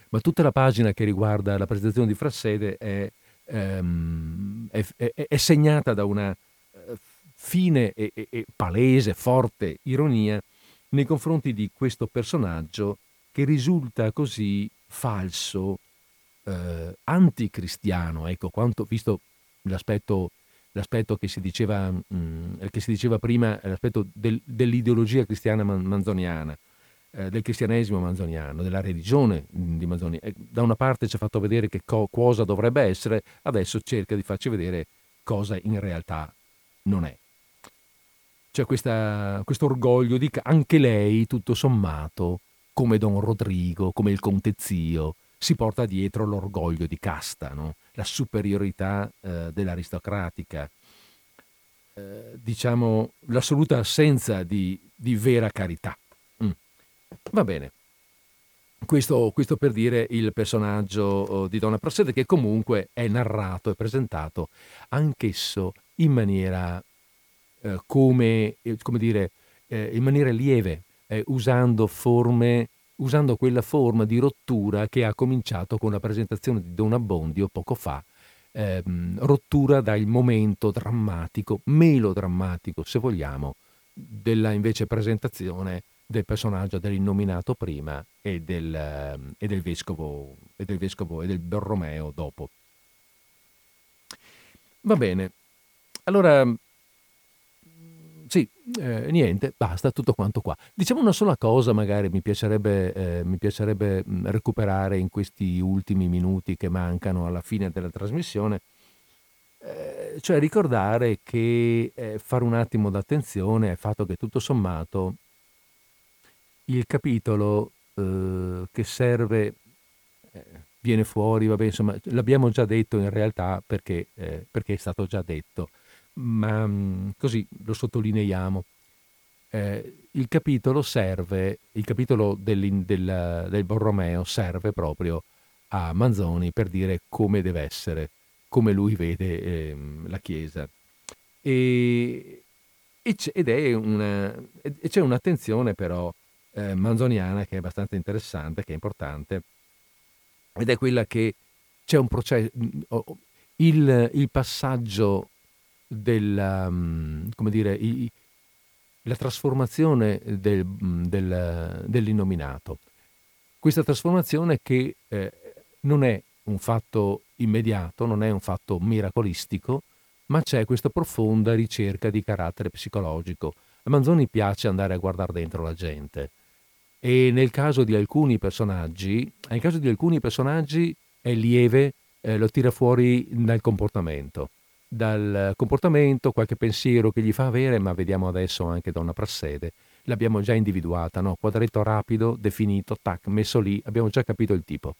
Ma tutta la pagina che riguarda la presentazione di Frassede è, ehm, è, è, è segnata da una, fine e, e, e palese, forte ironia nei confronti di questo personaggio che risulta così falso, eh, anticristiano, ecco, quanto, visto l'aspetto, l'aspetto che, si diceva, mh, mm, che si diceva prima, l'aspetto del, dell'ideologia cristiana manzoniana, eh, del cristianesimo manzoniano, della religione di Manzoni. Eh, da una parte ci ha fatto vedere che co- cosa dovrebbe essere, adesso cerca di farci vedere cosa in realtà non è c'è questo orgoglio di che anche lei, tutto sommato, come Don Rodrigo, come il Conte Zio, si porta dietro l'orgoglio di casta, no? la superiorità eh, dell'aristocratica, eh, diciamo l'assoluta assenza di, di vera carità. Mm. Va bene. Questo, questo, per dire il personaggio oh, di Donna Prassede che comunque è narrato e presentato anch'esso in maniera eh, come, eh, come, dire, eh, in maniera lieve, eh, usando forme usando quella forma di rottura che ha cominciato con la presentazione di Don Abbondio poco fa, ehm, rottura dal momento drammatico, melodrammatico se vogliamo, della invece presentazione del personaggio dell'innominato prima e del, ehm, e del vescovo e del vescovo e del Borromeo dopo. Va bene. Allora sì, eh, niente, basta, tutto quanto qua. Diciamo una sola cosa, magari mi piacerebbe, eh, mi piacerebbe recuperare in questi ultimi minuti che mancano alla fine della trasmissione, eh, cioè ricordare che eh, fare un attimo d'attenzione al fatto che tutto sommato il capitolo eh, che serve eh, viene fuori, vabbè, insomma, l'abbiamo già detto in realtà perché, perché è stato già detto ma mm, così lo sottolineiamo. Eh, il capitolo serve, il capitolo del, del, Borromeo serve proprio a Manzoni per dire come deve essere come lui vede ehm, la Chiesa. E, e c'è, ed è una, e c'è un'attenzione però eh, manzoniana che è abbastanza interessante, che è importante, ed è quella che c'è un processo, il, il passaggio della, come dire, il, la trasformazione del, del, dell'innominato. Questa trasformazione che eh, non è un fatto immediato, non è un fatto miracolistico, ma c'è questa profonda ricerca di carattere psicologico. A Manzoni piace andare a guardare dentro la gente e nel caso di alcuni personaggi, nel caso di alcuni personaggi è lieve, eh, lo tira fuori dal comportamento. Dal comportamento, qualche pensiero che gli fa avere, ma vediamo adesso anche Donna Prassede, l'abbiamo già individuata, no? quadretto rapido, definito, tac, messo lì, abbiamo già capito il tipo.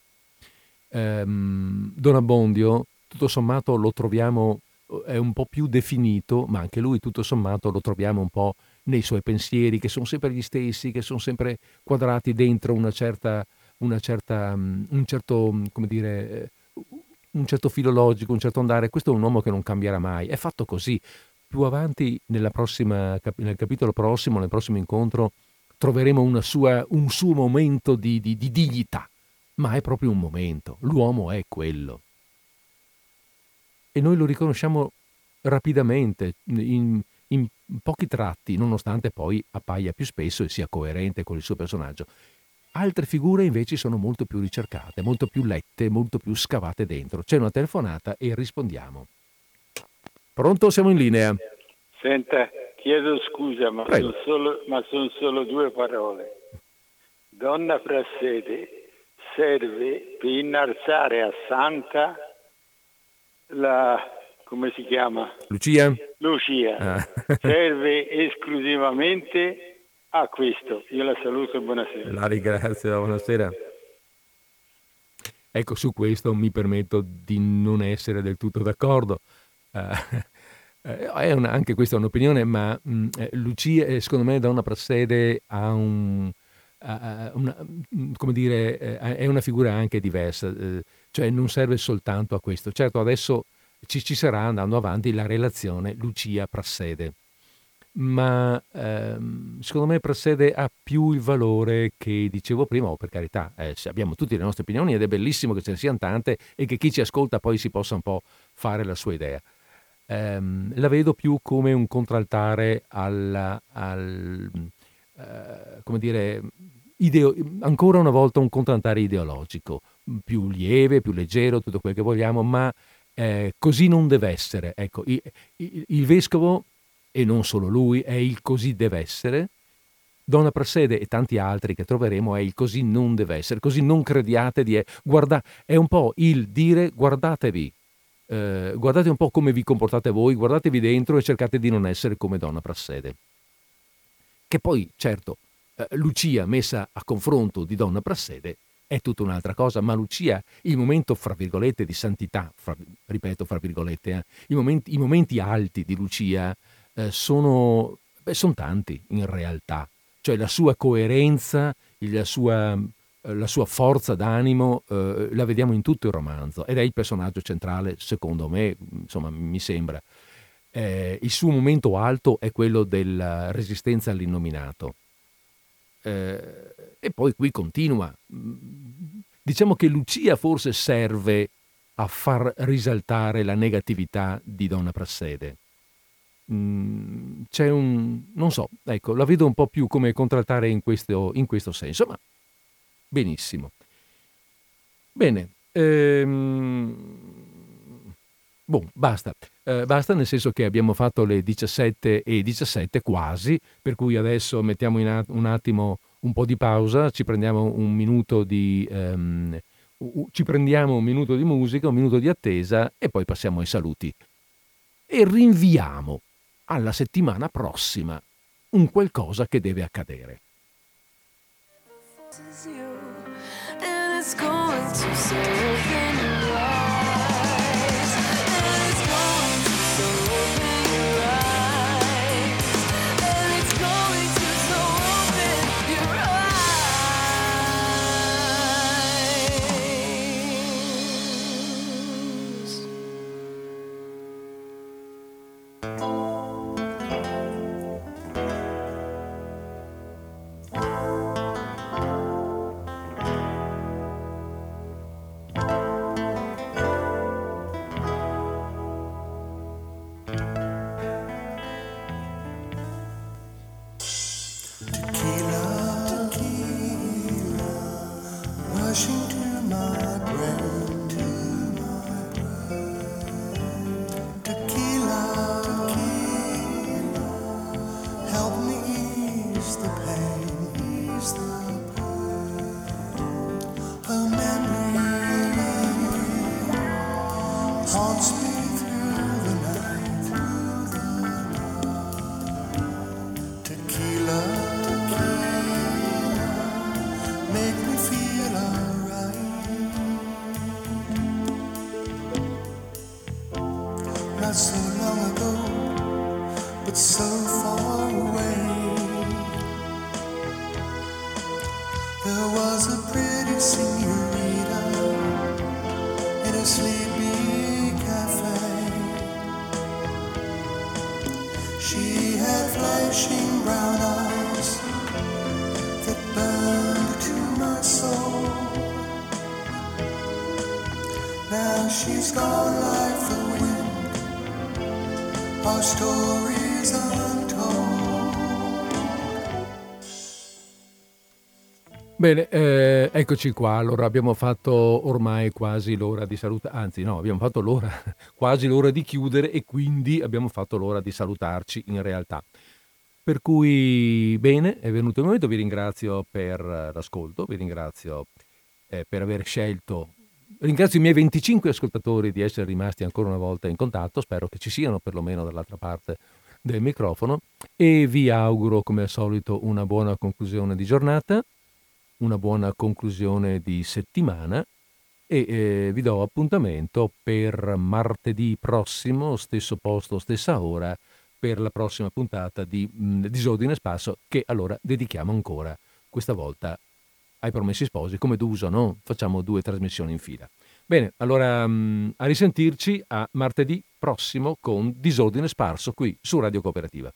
Ehm, Don Abbondio, tutto sommato lo troviamo, è un po' più definito, ma anche lui tutto sommato lo troviamo un po' nei suoi pensieri, che sono sempre gli stessi, che sono sempre quadrati dentro una certa, una certa mm, un certo, mm, come dire, eh, un certo filologico, un certo andare. Questo è un uomo che non cambierà mai, è fatto così. Più avanti, prossima, nel capitolo prossimo, nel prossimo incontro, troveremo sua, un suo momento di, di, di dignità, ma è proprio un momento. L'uomo è quello. E noi lo riconosciamo rapidamente, in, in pochi tratti, nonostante poi appaia più spesso e sia coerente con il suo personaggio. Altre figure invece sono molto più ricercate, molto più lette, molto più scavate dentro. C'è una telefonata e rispondiamo. Pronto? Siamo in linea. Senta, chiedo scusa, ma sono, solo, ma sono solo due parole. Donna Prassede serve per innalzare a Santa la come si chiama? Lucia? Lucia. Ah. Serve esclusivamente a questo. Io la saluto e buonasera. La ringrazio, buonasera. Ecco, su questo mi permetto di non essere del tutto d'accordo. Uh, una, anche questa è un'opinione, ma mh, mm, eh, Lucia, secondo me, da una prassede ha un, una, mm, come dire, è una figura anche diversa, cioè non serve soltanto a questo. Certo, adesso ci, ci sarà andando avanti la relazione Lucia-Prassede. Ma ehm, secondo me Prassede ha più il valore che dicevo prima, o per carità, eh, abbiamo tutte le nostre opinioni ed è bellissimo che ce ne siano tante e che chi ci ascolta poi si possa un po' fare la sua idea. Ehm, la vedo più come un contraltare alla, al, eh, come dire, ideo, ancora una volta un contraltare ideologico, più lieve, più leggero, tutto quel che vogliamo, ma eh, così non deve essere. Ecco, il, il, il, vescovo, e non solo lui, è il così deve essere. Donna Prassede e tanti altri che troveremo è il così non deve essere, così non crediate di... Guarda, è un po' il dire guardatevi, eh, guardate un po' come vi comportate voi, guardatevi dentro e cercate di non essere come Donna Prassede. Che poi, certo, eh, Lucia messa a confronto di Donna Prassede è tutta un'altra cosa, ma Lucia, il momento, fra virgolette, di santità, fra, ripeto, fra virgolette, eh, i, momenti, i, momenti, alti di Lucia eh, sono, beh, sono tanti in realtà, cioè la sua coerenza, la sua, eh, la sua forza d'animo eh, la vediamo in tutto il romanzo ed è il personaggio centrale, secondo me, insomma, mi sembra. Eh, il suo momento alto è quello della resistenza all'innominato. Eh, e poi qui continua. Diciamo che Lucia forse serve a far risaltare la negatività di Donna Prassede. Mm, c'è un... non so, ecco, la vedo un po' più come contraltare in questo, in questo senso, ma benissimo. Bene, ehm, Boh, basta. Eh, basta nel senso che abbiamo fatto le 17 e 17 quasi, per cui adesso mettiamo in un attimo un po' di pausa, ci prendiamo un minuto di, um, ci prendiamo un minuto di musica, un minuto di attesa e poi passiamo ai saluti. E rinviamo alla settimana prossima un qualcosa che deve accadere. This is you, and it's going to. Bene, eh, eccoci qua. Allora abbiamo fatto ormai quasi l'ora di salutare, anzi no, abbiamo fatto l'ora, quasi l'ora di chiudere e quindi abbiamo fatto l'ora di salutarci in realtà. Per cui bene, è venuto il momento, vi ringrazio per eh, l'ascolto, vi ringrazio eh, per aver scelto, ringrazio i miei 25 ascoltatori di essere rimasti ancora una volta in contatto, spero che ci siano perlomeno dall'altra parte del microfono e vi auguro come al solito una buona conclusione di giornata una buona conclusione di settimana e eh, vi do appuntamento per martedì prossimo, stesso posto, stessa ora, per la prossima puntata di mh, Disordine Spasso che allora dedichiamo ancora, questa volta ai promessi sposi, come d'uso, no? Facciamo due trasmissioni in fila. Bene, allora mh, a risentirci a martedì prossimo con Disordine Sparso qui su Radio Cooperativa.